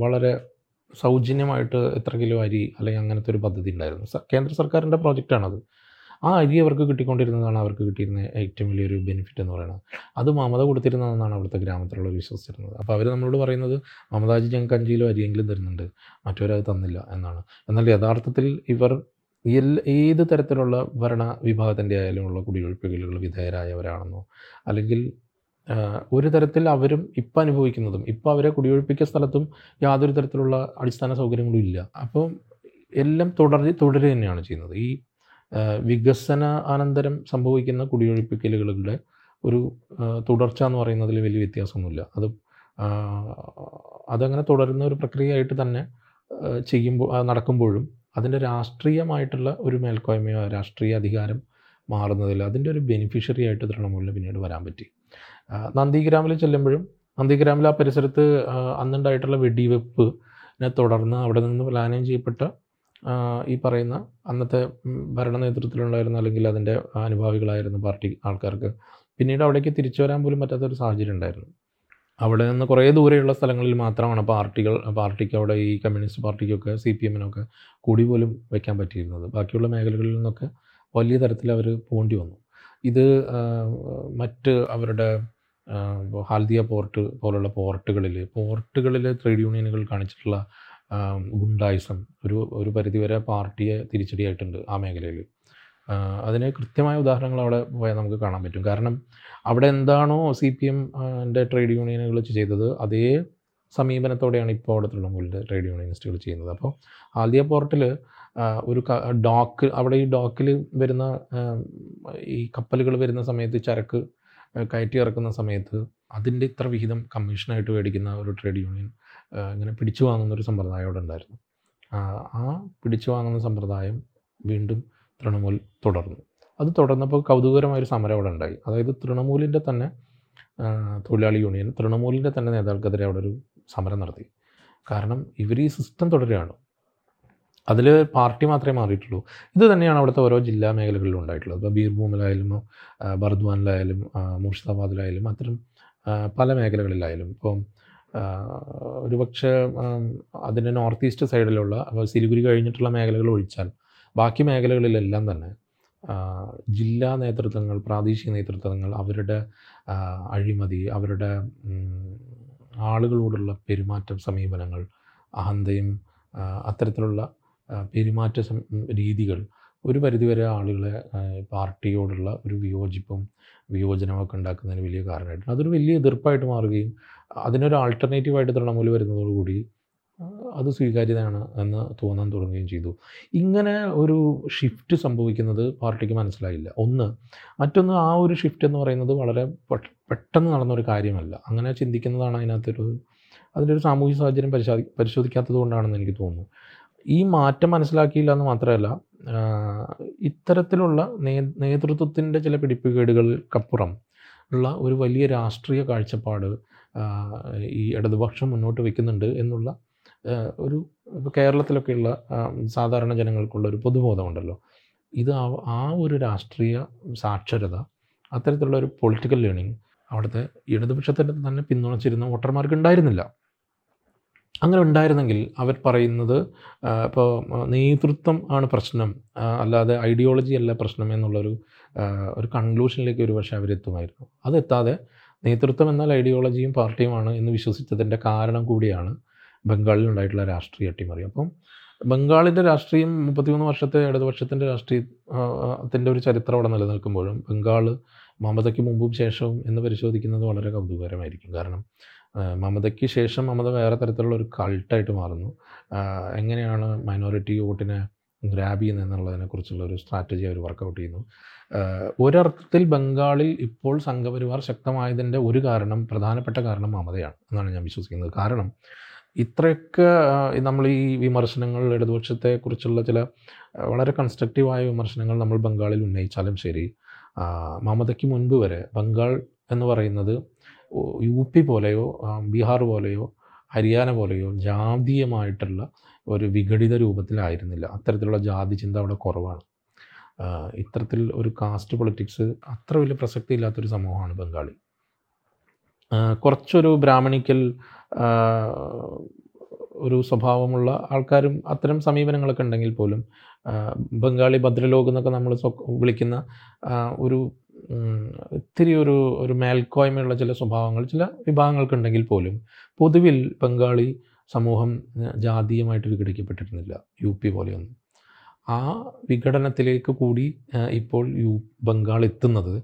വളരെ സൗജന്യമായിട്ട് എത്ര കിലോ അരി അല്ലെങ്കിൽ അങ്ങനത്തെ ഒരു പദ്ധതി ഉണ്ടായിരുന്നു. കേന്ദ്ര സർക്കാരിന്റെ പ്രോജക്റ്റാണത്. ആ അരി അവർക്ക് കിട്ടിക്കൊണ്ടിരുന്നതാണ് അവർക്ക് കിട്ടിയിരുന്ന ഏറ്റവും വലിയൊരു ബെനിഫിറ്റ് എന്ന് പറയുന്നത്. അത് മമത കൊടുത്തിരുന്നതെന്നാണ് അവിടുത്തെ ഗ്രാമത്തിലുള്ളവർ വിശ്വസിച്ചിരുന്നത്. അപ്പോൾ അവർ നമ്മളോട് പറയുന്നത് മമതാജി ഞങ്ങൾക്ക് അഞ്ച് കിലോ അരിയെങ്കിലും തരുന്നുണ്ട്. മറ്റവരത് തന്നില്ല എന്നാണ്. എന്നാൽ യഥാർത്ഥത്തിൽ ഇവർ എല്ലാ ഏത് തരത്തിലുള്ള ഭരണ വിഭാഗത്തിന്റെ ആയാലും ഉള്ള കുടിയൊഴിപ്പുകളിൽ വിധേയരായവരാണെന്നോ അല്ലെങ്കിൽ ഒരു തരത്തിൽ അവരും ഇപ്പം അനുഭവിക്കുന്നതും ഇപ്പം അവരെ കുടിയൊഴിപ്പിക്കുന്ന സ്ഥലത്തും യാതൊരു തരത്തിലുള്ള അടിസ്ഥാന സൗകര്യങ്ങളും ഇല്ല. അപ്പം എല്ലാം തുടർ തുടരുക തന്നെയാണ് ചെയ്യുന്നത്. ഈ വികസന അനന്തരം സംഭവിക്കുന്ന കുടിയൊഴിപ്പിക്കലുകളുടെ ഒരു തുടർച്ച എന്ന് പറയുന്നതിൽ വലിയ വ്യത്യാസമൊന്നുമില്ല. അത് അതങ്ങനെ തുടരുന്ന ഒരു പ്രക്രിയയായിട്ട് തന്നെ ചെയ്യുമ്പോൾ നടക്കുമ്പോഴും അതിന്റെ രാഷ്ട്രീയമായിട്ടുള്ള ഒരു മേൽക്കോയ്മയോ രാഷ്ട്രീയ അധികാരം മാറുന്നതിൽ അതിന്റെ ഒരു ബെനിഫിഷ്യറി ആയിട്ട് തൃണമൂലിന് പിന്നീട് വരാൻ പറ്റി. നന്ദിഗ്രാമിൽ ചെല്ലുമ്പോഴും നന്ദിഗ്രാമിൽ ആ പരിസരത്ത് അന്നുണ്ടായിട്ടുള്ള വെടിവെപ്പിനെ തുടർന്ന് അവിടെ നിന്ന് പ്ലാനം ചെയ്യപ്പെട്ട ഈ പറയുന്ന അന്നത്തെ ഭരണ നേതൃത്വത്തിലുണ്ടായിരുന്ന അല്ലെങ്കിൽ അതിന്റെ അനുഭാവികളായിരുന്ന പാർട്ടി ആൾക്കാർക്ക് പിന്നീട് അവിടേക്ക് തിരിച്ചു വരാൻ പോലും പറ്റാത്തൊരു സാഹചര്യം ഉണ്ടായിരുന്നു. അവിടെ നിന്ന് കുറേ ദൂരെയുള്ള സ്ഥലങ്ങളിൽ മാത്രമാണ് പാർട്ടികൾ പാർട്ടിക്ക് അവിടെ ഈ കമ്മ്യൂണിസ്റ്റ് പാർട്ടിക്കൊക്കെ സി പി എമ്മിനൊക്കെ കൂടി പോലും വയ്ക്കാൻ പറ്റിയിരുന്നത്. ബാക്കിയുള്ള മേഖലകളിൽ നിന്നൊക്കെ വലിയ തരത്തിൽ അവർ പോകേണ്ടി വന്നു. ഇത് മറ്റ് അവരുടെ ഹാൽദിയ പോർട്ട് പോലുള്ള പോർട്ടുകളിൽ പോർട്ടുകളിൽ ട്രേഡ് യൂണിയനുകൾ കാണിച്ചിട്ടുള്ള ഗുണ്ടായിസം ഒരു ഒരു പരിധിവരെ പാർട്ടിയെ തിരിച്ചടിയായിട്ടുണ്ട് ആ മേഖലയിൽ. അതിന് കൃത്യമായ ഉദാഹരണങ്ങൾ അവിടെ പോയാൽ നമുക്ക് കാണാൻ പറ്റും. കാരണം അവിടെ എന്താണോ സി പി എമ്മിന്റെ ട്രേഡ് യൂണിയനുകൾ ചെയ്തത് അതേ സമീപനത്തോടെയാണ് ഇപ്പോൾ അവിടെ തൃണമൂലിന്റെ ട്രേഡ് യൂണിയനിസ്റ്റുകൾ ചെയ്യുന്നത്. അപ്പോൾ ആദ്യ പോർട്ടിൽ ഒരു ഡോക്ക് അവിടെ ഈ ഡോക്കിൽ വരുന്ന ഈ കപ്പലുകൾ വരുന്ന സമയത്ത് ചരക്ക് കയറ്റി ഇറക്കുന്ന സമയത്ത് അതിന്റെ ഇത്ര വിഹിതം കമ്മീഷനായിട്ട് മേടിക്കുന്ന ഒരു ട്രേഡ് യൂണിയൻ ഇങ്ങനെ പിടിച്ചു വാങ്ങുന്ന ഒരു സമ്പ്രദായം അവിടെ ഉണ്ടായിരുന്നു. ആ, പിടിച്ചു വാങ്ങുന്ന സമ്പ്രദായം വീണ്ടും തൃണമൂൽ തുടർന്നു. അത് തുടർന്നപ്പോൾ കൗതുകകരമായൊരു സമരം അവിടെ ഉണ്ടായി. അതായത് തൃണമൂലിന്റെ തന്നെ തൊഴിലാളി യൂണിയൻ തൃണമൂലിന്റെ തന്നെ നേതാക്കൾക്കെതിരെ അവിടെ ഒരു സമരം നടത്തി. കാരണം ഇവർ ഈ സിസ്റ്റം തുടരുകയാണ്. അതിൽ പാർട്ടി മാത്രമേ മാറിയിട്ടുള്ളൂ. ഇത് തന്നെയാണ് അവിടുത്തെ ഓരോ ജില്ലാ മേഖലകളിലും ഉണ്ടായിട്ടുള്ളത്. ഇപ്പോൾ ബീർഭൂമിലായാലും ബർദ്വാനിലായാലും മുർഷിദാബാദിലായാലും അത്തരം പല മേഖലകളിലായാലും. ഇപ്പം ഒരുപക്ഷെ പക്ഷേ അതിന്റെ നോർത്ത് ഈസ്റ്റ് സൈഡിലുള്ള സിലിഗുരി കഴിഞ്ഞിട്ടുള്ള മേഖലകൾ ഒഴിച്ചാൽ ബാക്കി മേഖലകളിലെല്ലാം തന്നെ ജില്ലാ നേതൃത്വങ്ങൾ പ്രാദേശിക നേതൃത്വങ്ങൾ അവരുടെ അഴിമതി അവരുടെ ആളുകളോടുള്ള പെരുമാറ്റം സമീപനങ്ങൾ അഹന്തയും അത്തരത്തിലുള്ള പെരുമാറ്റ രീതികൾ ഒരു പരിധിവരെ ആളുകളെ പാർട്ടിയോടുള്ള ഒരു വിയോജിപ്പും വിയോജനമൊക്കെ ഉണ്ടാക്കുന്നതിന് വലിയ കാരണമായിട്ടുണ്ട്. അതൊരു വലിയ എതിർപ്പായിട്ട് മാറുകയും അതിനൊരു ആൾട്ടർനേറ്റീവായിട്ട് തൃണമൂൽ വരുന്നതോടുകൂടി അത് സ്വീകാര്യതയാണ് എന്ന് തോന്നാൻ തുടങ്ങുകയും ചെയ്തു. ഇങ്ങനെ ഒരു ഷിഫ്റ്റ് സംഭവിക്കുന്നത് പാർട്ടിക്ക് മനസ്സിലായില്ല. ഒന്ന് മറ്റൊന്ന് ആ ഒരു ഷിഫ്റ്റ് എന്ന് പറയുന്നത് വളരെ പെട്ടെന്ന് നടന്നൊരു കാര്യമല്ല. അങ്ങനെ ചിന്തിക്കുന്നതാണ് അതിനകത്തൊരു അതിന്റെ ഒരു സാമൂഹിക സാഹചര്യം പരിശോധി പരിശോധിക്കാത്തത് കൊണ്ടാണെന്ന് എനിക്ക് തോന്നുന്നു. ഈ മാറ്റം മനസ്സിലാക്കിയില്ല എന്ന് മാത്രമല്ല ഇത്തരത്തിലുള്ള നേതൃത്വത്തിന്റെ ചില പിടിപ്പുകേടുകൾക്കപ്പുറം ഉള്ള ഒരു വലിയ രാഷ്ട്രീയ കാഴ്ചപ്പാട് ഈ ഇടതുപക്ഷം മുന്നോട്ട് വയ്ക്കുന്നുണ്ട് എന്നുള്ള ഒരു ഇപ്പോൾ കേരളത്തിലൊക്കെയുള്ള സാധാരണ ജനങ്ങൾക്കുള്ള ഒരു പൊതുബോധമുണ്ടല്ലോ. ഇത് ആ- ഒരു രാഷ്ട്രീയ സാക്ഷരത അത്തരത്തിലുള്ള ഒരു പൊളിറ്റിക്കൽ ലേണിംഗ് അവിടുത്തെ ഇടതുപക്ഷത്തിന്റെ തന്നെ പിന്തുണച്ചിരുന്ന വോട്ടർമാർക്ക് ഉണ്ടായിരുന്നില്ല. അങ്ങനെ ഉണ്ടായിരുന്നെങ്കിൽ അവർ പറയുന്നത് ഇപ്പോൾ നേതൃത്വം ആണ് പ്രശ്നം അല്ലാതെ ഐഡിയോളജി അല്ല പ്രശ്നം എന്നുള്ളൊരു ഒരു കൺക്ലൂഷനിലേക്ക് ഒരു പക്ഷേ അവരെത്തുമായിരുന്നു. അതെത്താതെ നേതൃത്വം എന്നാൽ ഐഡിയോളജിയും പാർട്ടിയുമാണ് എന്ന് വിശ്വസിച്ചതിന്റെ കാരണം കൂടിയാണ് ബംഗാളിൽ ഉണ്ടായിട്ടുള്ള രാഷ്ട്രീയ അട്ടിമറി. അപ്പം ബംഗാളിന്റെ രാഷ്ട്രീയം മുപ്പത്തിമൂന്ന് വർഷത്തെ ഇടതുപക്ഷത്തിന്റെ രാഷ്ട്രീയത്തിന്റെ ഒരു ചരിത്രം അവിടെ നിലനിൽക്കുമ്പോഴും ബംഗാൾ മമതയ്ക്ക് മുമ്പും ശേഷവും എന്ന് പരിശോധിക്കുന്നത് വളരെ കൗതുകകരമായിരിക്കും. കാരണം മമതയ്ക്ക് ശേഷം മമത വേറെ തരത്തിലുള്ള ഒരു കൾട്ടായിട്ട് മാറുന്നു. എങ്ങനെയാണ് മൈനോറിറ്റി വോട്ടിനെ ഗ്രാബ് ചെയ്യുന്നത് എന്നുള്ളതിനെക്കുറിച്ചുള്ള ഒരു സ്ട്രാറ്റജി അവർ വർക്കൗട്ട് ചെയ്യുന്നു. ഒരർത്ഥത്തിൽ ബംഗാളിൽ ഇപ്പോൾ സംഘപരിവാർ ശക്തമായതിന്റെ ഒരു കാരണം പ്രധാനപ്പെട്ട കാരണം മമതയാണ് എന്നാണ് ഞാൻ വിശ്വസിക്കുന്നത്. കാരണം ഇത്രയൊക്കെ നമ്മൾ ഈ വിമർശനങ്ങൾ ഇടതുപക്ഷത്തെക്കുറിച്ചുള്ള ചില വളരെ കൺസ്ട്രക്റ്റീവായ വിമർശനങ്ങൾ നമ്മൾ ബംഗാളിൽ ഉന്നയിച്ചാലും ശരി മമതയ്ക്ക് മുൻപ് വരെ ബംഗാൾ എന്ന് പറയുന്നത് യു പി പോലെയോ ബീഹാർ പോലെയോ ഹരിയാന പോലെയോ ജാതീയമായിട്ടുള്ള ഒരു വിഘടിത രൂപത്തിലായിരുന്നില്ല. അത്തരത്തിലുള്ള ജാതി ചിന്ത അവിടെ കുറവാണ്. ഇത്തരത്തിൽ ഒരു കാസ്റ്റ് പൊളിറ്റിക്സ് അത്ര വലിയ പ്രസക്തി ഇല്ലാത്തൊരു സമൂഹമാണ് ബംഗാളി. കുറച്ചൊരു ബ്രാഹ്മണിക്കൽ ഒരു സ്വഭാവമുള്ള ആൾക്കാരും അത്തരം സമീപനങ്ങളൊക്കെ ഉണ്ടെങ്കിൽ പോലും ബംഗാളി ഭദ്രലോകം എന്നൊക്കെ നമ്മൾ വിളിക്കുന്ന ഒരു ഇത്തിരി ഒരു ഒരു മേൽക്കോയ്മയുള്ള ചില സ്വഭാവങ്ങൾ ചില വിഭാഗങ്ങൾക്കുണ്ടെങ്കിൽ പോലും പൊതുവിൽ ബംഗാളി സമൂഹം ജാതീയമായിട്ട് വിഘടിക്കപ്പെട്ടിരുന്നില്ല യു പി പോലെയൊന്നും. ആ വിഘടനത്തിലേക്ക് കൂടി ഇപ്പോൾ യു ബംഗാൾ എത്തുന്നത്.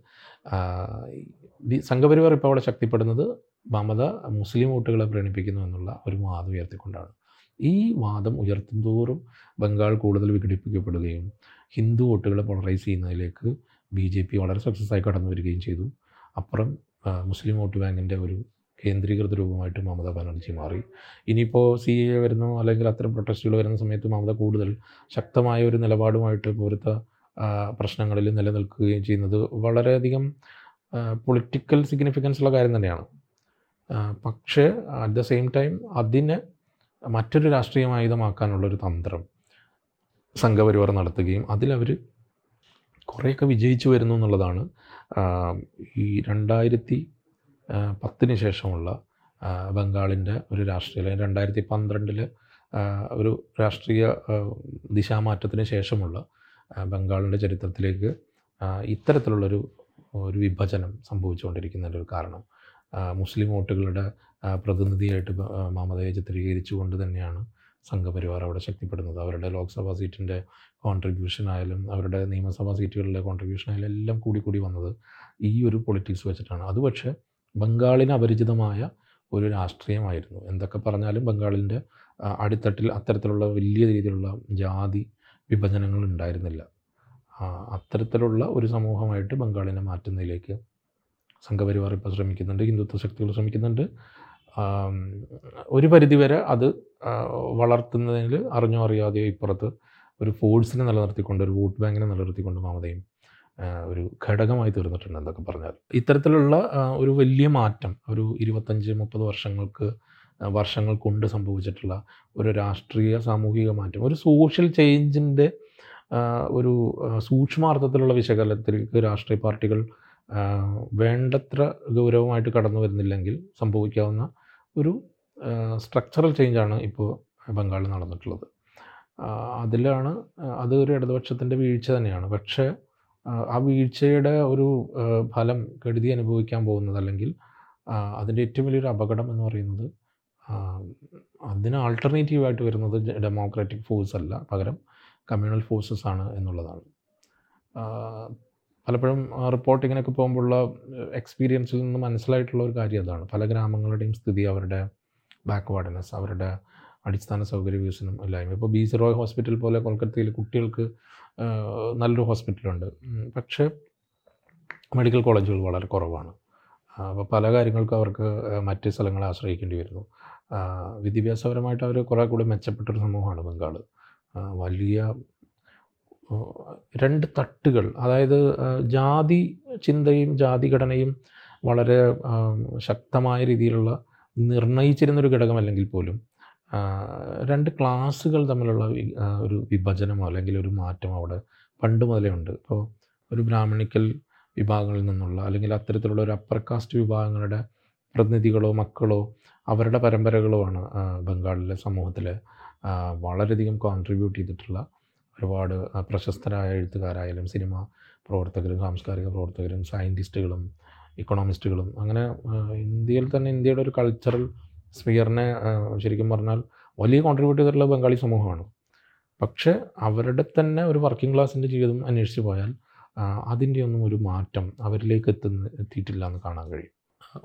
സംഘപരിവാർ ഇപ്പോൾ അവിടെ ശക്തിപ്പെടുന്നത് മമത മുസ്ലിം വോട്ടുകളെ പ്രേരിപ്പിക്കുന്നു എന്നുള്ള ഒരു വാദം ഉയർത്തിക്കൊണ്ടാണ്. ഈ വാദം ഉയർത്തുന്തോറും ബംഗാൾ കൂടുതൽ വിഘടിപ്പിക്കപ്പെടുകയും ഹിന്ദു വോട്ടുകളെ പോളറൈസ് ചെയ്യുന്നതിലേക്ക് ബി ജെ പി വളരെ സക്സസ് ആയി കടന്നു വരികയും ചെയ്തു. അപ്പുറം മുസ്ലിം വോട്ട് ബാങ്കിന്റെ ഒരു കേന്ദ്രീകൃത രൂപമായിട്ട് മമതാ ബാനർജി മാറി. ഇനിയിപ്പോൾ സി എ വരുന്നു അല്ലെങ്കിൽ അത്തരം പ്രൊട്ടസ്റ്റുകൾ വരുന്ന സമയത്ത് മമത കൂടുതൽ ശക്തമായ ഒരു നിലപാടുമായിട്ട് പൗരത്വ പ്രശ്നങ്ങളിൽ നിലനിൽക്കുകയും ചെയ്യുന്നത് വളരെയധികം പൊളിറ്റിക്കൽ സിഗ്നിഫിക്കൻസ് ഉള്ള കാര്യം തന്നെയാണ്. പക്ഷേ അറ്റ് ദ സെയിം ടൈം അതിനെ മറ്റൊരു രാഷ്ട്രീയ ആയുധമാക്കാനുള്ളൊരു തന്ത്രം സംഘപരിവാർ നടത്തുകയും അതിലവർ കുറേയൊക്കെ വിജയിച്ചു വരുന്നു എന്നുള്ളതാണ് ഈ രണ്ടായിരത്തി പത്തിന് ശേഷമുള്ള ബംഗാളിന്റെ ഒരു രാഷ്ട്രീയ രണ്ടായിരത്തി പന്ത്രണ്ടിൽ ഒരു രാഷ്ട്രീയ ദിശാമാറ്റത്തിന് ശേഷമുള്ള ബംഗാളിന്റെ ചരിത്രത്തിലേക്ക് ഇത്തരത്തിലുള്ളൊരു ഒരു വിഭജനം സംഭവിച്ചുകൊണ്ടിരിക്കുന്നതിന്റെ ഒരു കാരണം. മുസ്ലിം വോട്ടുകളുടെ പ്രതിനിധിയായിട്ട് മമതയെ ചിത്രീകരിച്ചുകൊണ്ട് തന്നെയാണ് സംഘപരിവാർ അവിടെ ശക്തിപ്പെടുന്നത്. അവരുടെ ലോക്സഭാ സീറ്റിന്റെ കോൺട്രിബ്യൂഷൻ ആയാലും അവരുടെ നിയമസഭാ സീറ്റുകളിലെ കോൺട്രിബ്യൂഷൻ ആയാലും എല്ലാം കൂടി കൂടി വന്നത് ഈ ഒരു പൊളിറ്റിക്സ് വെച്ചിട്ടാണ്. അത് പക്ഷേ ബംഗാളിന് അപരിചിതമായ ഒരു രാഷ്ട്രീയമായിരുന്നു. എന്തൊക്കെ പറഞ്ഞാലും ബംഗാളിന്റെ അടിത്തട്ടിൽ അത്തരത്തിലുള്ള വലിയ രീതിയിലുള്ള ജാതി വിഭജനങ്ങൾ ഉണ്ടായിരുന്നില്ല. അത്തരത്തിലുള്ള ഒരു സമൂഹമായിട്ട് ബംഗാളിനെ മാറ്റുന്നതിലേക്ക് സംഘപരിവാർ ഇപ്പോൾ ശ്രമിക്കുന്നുണ്ട് ഹിന്ദുത്വ ശക്തികൾ ശ്രമിക്കുന്നുണ്ട്. ഒരു പരിധിവരെ അത് വളർത്തുന്നതിൽ അറിഞ്ഞോ അറിയാതെയോ ഇപ്പുറത്ത് ഒരു ഫോഴ്സിനെ നിലനിർത്തിക്കൊണ്ട് ഒരു വോട്ട് ബാങ്കിനെ നിലനിർത്തിക്കൊണ്ട് മമതയും ഒരു ഘടകമായി തീർന്നിട്ടുണ്ട് എന്തൊക്കെ പറഞ്ഞാൽ. ഇത്തരത്തിലുള്ള ഒരു വലിയ മാറ്റം ഒരു ഇരുപത്തഞ്ച് മുപ്പത് വർഷങ്ങൾക്ക് വർഷങ്ങൾ കൊണ്ട് സംഭവിച്ചിട്ടുള്ള ഒരു രാഷ്ട്രീയ സാമൂഹിക മാറ്റം. ഒരു സോഷ്യൽ ചേഞ്ചിന്റെ ഒരു സൂക്ഷ്മാർത്ഥത്തിലുള്ള വിശകലനത്തിലേക്ക് രാഷ്ട്രീയ പാർട്ടികൾ വേണ്ടത്ര ഗൗരവമായിട്ട് കടന്നു വരുന്നില്ലെങ്കിൽ സംഭവിക്കാവുന്ന ഒരു സ്ട്രക്ചറൽ ചേഞ്ചാണ് ഇപ്പോൾ ബംഗാളിൽ നടന്നിട്ടുള്ളത്. അതിലാണ് അത് ഒരു ഇടതുപക്ഷത്തിന്റെ വീഴ്ച തന്നെയാണ്. പക്ഷേ ആ, വീഴ്ചയുടെ ഒരു ഫലം കെടുതി അനുഭവിക്കാൻ പോകുന്നത് അല്ലെങ്കിൽ അതിന്റെ ഏറ്റവും വലിയൊരു അപകടം എന്ന് പറയുന്നത് അതിന് ആൾട്ടർനേറ്റീവായിട്ട് വരുന്നത് ഡെമോക്രാറ്റിക് ഫോഴ്സ് അല്ല. പകരം കമ്മ്യൂണൽ ഫോഴ്സസ് ആണ് എന്നുള്ളതാണ്. പലപ്പോഴും റിപ്പോർട്ടിങ്ങിനൊക്കെ പോകുമ്പോഴുള്ള എക്സ്പീരിയൻസിൽ നിന്ന് മനസ്സിലായിട്ടുള്ള ഒരു കാര്യം അതാണ്. പല ഗ്രാമങ്ങളുടെയും സ്ഥിതി അവരുടെ ബാക്ക്വാർഡ്നെസ് അവരുടെ അടിസ്ഥാന സൗകര്യ വികസനം ഇല്ലായ്മ. ഇപ്പോൾ ബി സി റോയ് ഹോസ്പിറ്റൽ പോലെ കൊൽക്കത്തയിൽ കുട്ടികൾക്ക് നല്ലൊരു ഹോസ്പിറ്റലുണ്ട്. പക്ഷേ മെഡിക്കൽ കോളേജുകൾ വളരെ കുറവാണ്. അപ്പോൾ പല കാര്യങ്ങൾക്കും അവർക്ക് മറ്റ് സ്ഥലങ്ങളെ ആശ്രയിക്കേണ്ടി വരുന്നു. വിദ്യാഭ്യാസപരമായിട്ട് അവർ കുറേ കൂടി മെച്ചപ്പെട്ടൊരു സമൂഹമാണ് ബംഗാൾ വലിയ രണ്ട് തട്ടുകൾ അതായത് ജാതി ചിന്തയും ജാതി ഘടനയും വളരെ ശക്തമായ രീതിയിലുള്ള നിർണയിച്ചിരുന്നൊരു ഘടകമല്ലെങ്കിൽ പോലും രണ്ട് ക്ലാസ്സുകൾ തമ്മിലുള്ള ഒരു വിഭജനമോ അല്ലെങ്കിൽ ഒരു മാറ്റമോ അവിടെ പണ്ട് മുതലേ ഉണ്ട്. ഇപ്പോൾ ഒരു ബ്രാഹ്മണിക്കൽ വിഭാഗങ്ങളിൽ നിന്നുള്ള അല്ലെങ്കിൽ അത്തരത്തിലുള്ള ഒരു അപ്പർ കാസ്റ്റ് വിഭാഗങ്ങളുടെ പ്രതിനിധികളോ മക്കളോ അവരുടെ പരമ്പരകളോ ആണ് ബംഗാളിലെ സമൂഹത്തിൽ വളരെയധികം കോൺട്രിബ്യൂട്ട് ചെയ്തിട്ടുള്ള ഒരുപാട് പ്രശസ്തരായ എഴുത്തുകാരായാലും സിനിമ പ്രവർത്തകരും സാംസ്കാരിക പ്രവർത്തകരും സയന്റിസ്റ്റുകളും ഇക്കണോമിസ്റ്റുകളും അങ്ങനെ ഇന്ത്യയിൽ തന്നെ ഇന്ത്യയുടെ ഒരു കൾച്ചറൽ സ്ഫിയറിനെ ശരിക്കും പറഞ്ഞാൽ വലിയ കോൺട്രിബ്യൂട്ട് ചെയ്തിട്ടുള്ള ബംഗാളി സമൂഹമാണ്. പക്ഷേ അവരുടെ തന്നെ ഒരു വർക്കിംഗ് ക്ലാസ്സിന്റെ ജീവിതം അന്വേഷിച്ച് പോയാൽ അതിന്റെ ഒന്നും ഒരു മാറ്റം അവരിലേക്ക് എത്തുന്ന എത്തിയിട്ടില്ല എന്ന് കാണാൻ കഴിയും.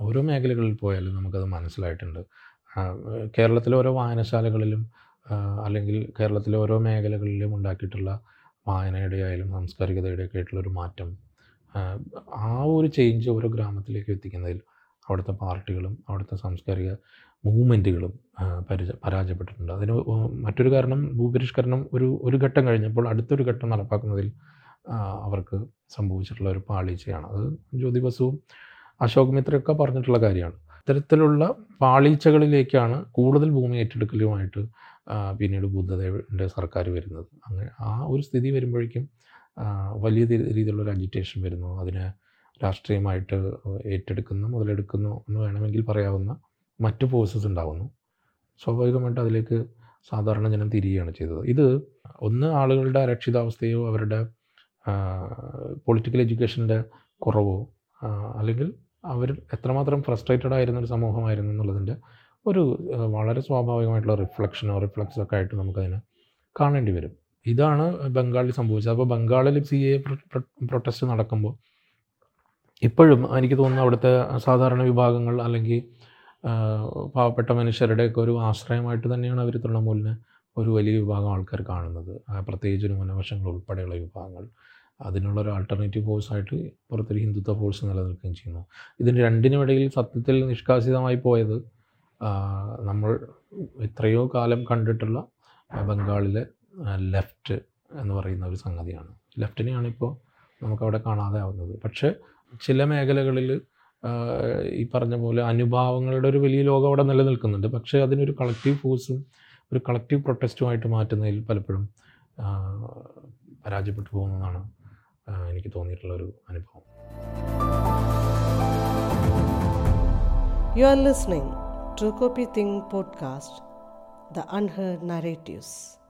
ഓരോ മേഖലകളിൽ പോയാലും നമുക്കത് മനസ്സിലായിട്ടുണ്ട്. കേരളത്തിലെ ഓരോ വായനശാലകളിലും അല്ലെങ്കിൽ കേരളത്തിലെ ഓരോ മേഖലകളിലും ഉണ്ടാക്കിയിട്ടുള്ള വായനയുടെ ആയാലും സാംസ്കാരികതയുടെ ഒക്കെ ആയിട്ടുള്ള ഒരു മാറ്റം ആ ഒരു ചേഞ്ച് ഓരോ ഗ്രാമത്തിലേക്ക് എത്തിക്കുന്നതിൽ അവിടുത്തെ പാർട്ടികളും അവിടുത്തെ സാംസ്കാരിക മൂവ്മെന്റുകളും പരിച പരാജയപ്പെട്ടിട്ടുണ്ട്. അതിന് മറ്റൊരു കാരണം ഭൂപരിഷ്കരണം ഒരു ഒരു ഘട്ടം കഴിഞ്ഞപ്പോൾ അടുത്തൊരു ഘട്ടം നടപ്പാക്കുന്നതിൽ അവർക്ക് സംഭവിച്ചിട്ടുള്ള ഒരു പാളീച്ചയാണ്. അത് ജ്യോതി ബസുവും അശോക് മിത്രയൊക്കെ പറഞ്ഞിട്ടുള്ള കാര്യമാണ്. ഇത്തരത്തിലുള്ള പാളീച്ചകളിലേക്കാണ് കൂടുതൽ ഭൂമി ഏറ്റെടുക്കലുമായിട്ട് പിന്നീട് ബുദ്ധദേവന്റെ സർക്കാർ വരുന്നത്. അങ്ങനെ ആ ഒരു സ്ഥിതി വരുമ്പോഴേക്കും വലിയ രീതിയിലുള്ള ഒരു അജിറ്റേഷൻ വരുന്നു. അതിനെ രാഷ്ട്രീയമായിട്ട് ഏറ്റെടുക്കുന്നു മുതലെടുക്കുന്നു എന്ന് വേണമെങ്കിൽ പറയാവുന്ന മറ്റു ഫോഴ്സസ് ഉണ്ടാകുന്നു സ്വാഭാവികമായിട്ട് അതിലേക്ക് സാധാരണ ജനം തിരിയുകയാണ് ചെയ്തത്. ഇത് ഒന്ന് ആളുകളുടെ അരക്ഷിതാവസ്ഥയോ അവരുടെ പൊളിറ്റിക്കൽ എഡ്യൂക്കേഷന്റെ കുറവോ അല്ലെങ്കിൽ അവർ എത്രമാത്രം ഫ്രസ്ട്രേറ്റഡ് ആയിരുന്ന ഒരു സമൂഹമായിരുന്നു എന്നുള്ളതിന്റെ ഒരു വളരെ സ്വാഭാവികമായിട്ടുള്ള റിഫ്ലക്ഷനോ റിഫ്ലക്സോ ഒക്കെ ആയിട്ട് നമുക്കതിനെ കാണേണ്ടി വരും. ഇതാണ് ബംഗാളിൽ സംഭവിച്ചത്. അപ്പോൾ ബംഗാളിൽ സി എ പ്രൊട്ടസ്റ്റ് നടക്കുമ്പോൾ ഇപ്പോഴും എനിക്ക് തോന്നുന്നു അവിടുത്തെ സാധാരണ വിഭാഗങ്ങൾ അല്ലെങ്കിൽ പാവപ്പെട്ട മനുഷ്യരുടെയൊക്കെ ഒരു ആശ്രയമായിട്ട് തന്നെയാണ് അവർ തൃണമൂലിനെ ഒരു വലിയ വിഭാഗം ആൾക്കാർ കാണുന്നത്. പ്രത്യേകിച്ച് ന്യൂനപക്ഷങ്ങൾ ഉൾപ്പെടെയുള്ള വിഭാഗങ്ങൾ. അതിനുള്ള ഒരു ആൾട്ടർനേറ്റീവ് ഫോഴ്സായിട്ട് പുറത്തൊരു ഹിന്ദുത്വ ഫോഴ്സ് നിലനിൽക്കുകയും ചെയ്യുന്നു. ഇതിന് രണ്ടിനുമിടയിൽ സത്യത്തിൽ നിഷ്കാസിതമായി പോയത് നമ്മൾ എത്രയോ കാലം കണ്ടിട്ടുള്ള ബംഗാളിലെ ലെഫ്റ്റ് എന്ന് പറയുന്ന ഒരു സംഗതിയാണ്. ലെഫ്റ്റിനെയാണ് ഇപ്പോൾ നമുക്കവിടെ കാണാതെ ആവുന്നത്. പക്ഷേ ചില മേഖലകളിൽ ഈ പറഞ്ഞ പോലെ അനുഭാവങ്ങളുടെ ഒരു വലിയ ലോകം അവിടെ നിലനിൽക്കുന്നുണ്ട് പക്ഷേ അതിനൊരു കളക്റ്റീവ് ഫോഴ്സും ഒരു കളക്റ്റീവ് പ്രൊട്ടസ്റ്റുമായിട്ട് മാറ്റുന്നതിൽ പലപ്പോഴും പരാജയപ്പെട്ടു പോകുന്നതാണ് എനിക്ക് തോന്നിയിട്ടുള്ള ഒരു അനുഭവം you are listening true copy think podcast the unheard narratives.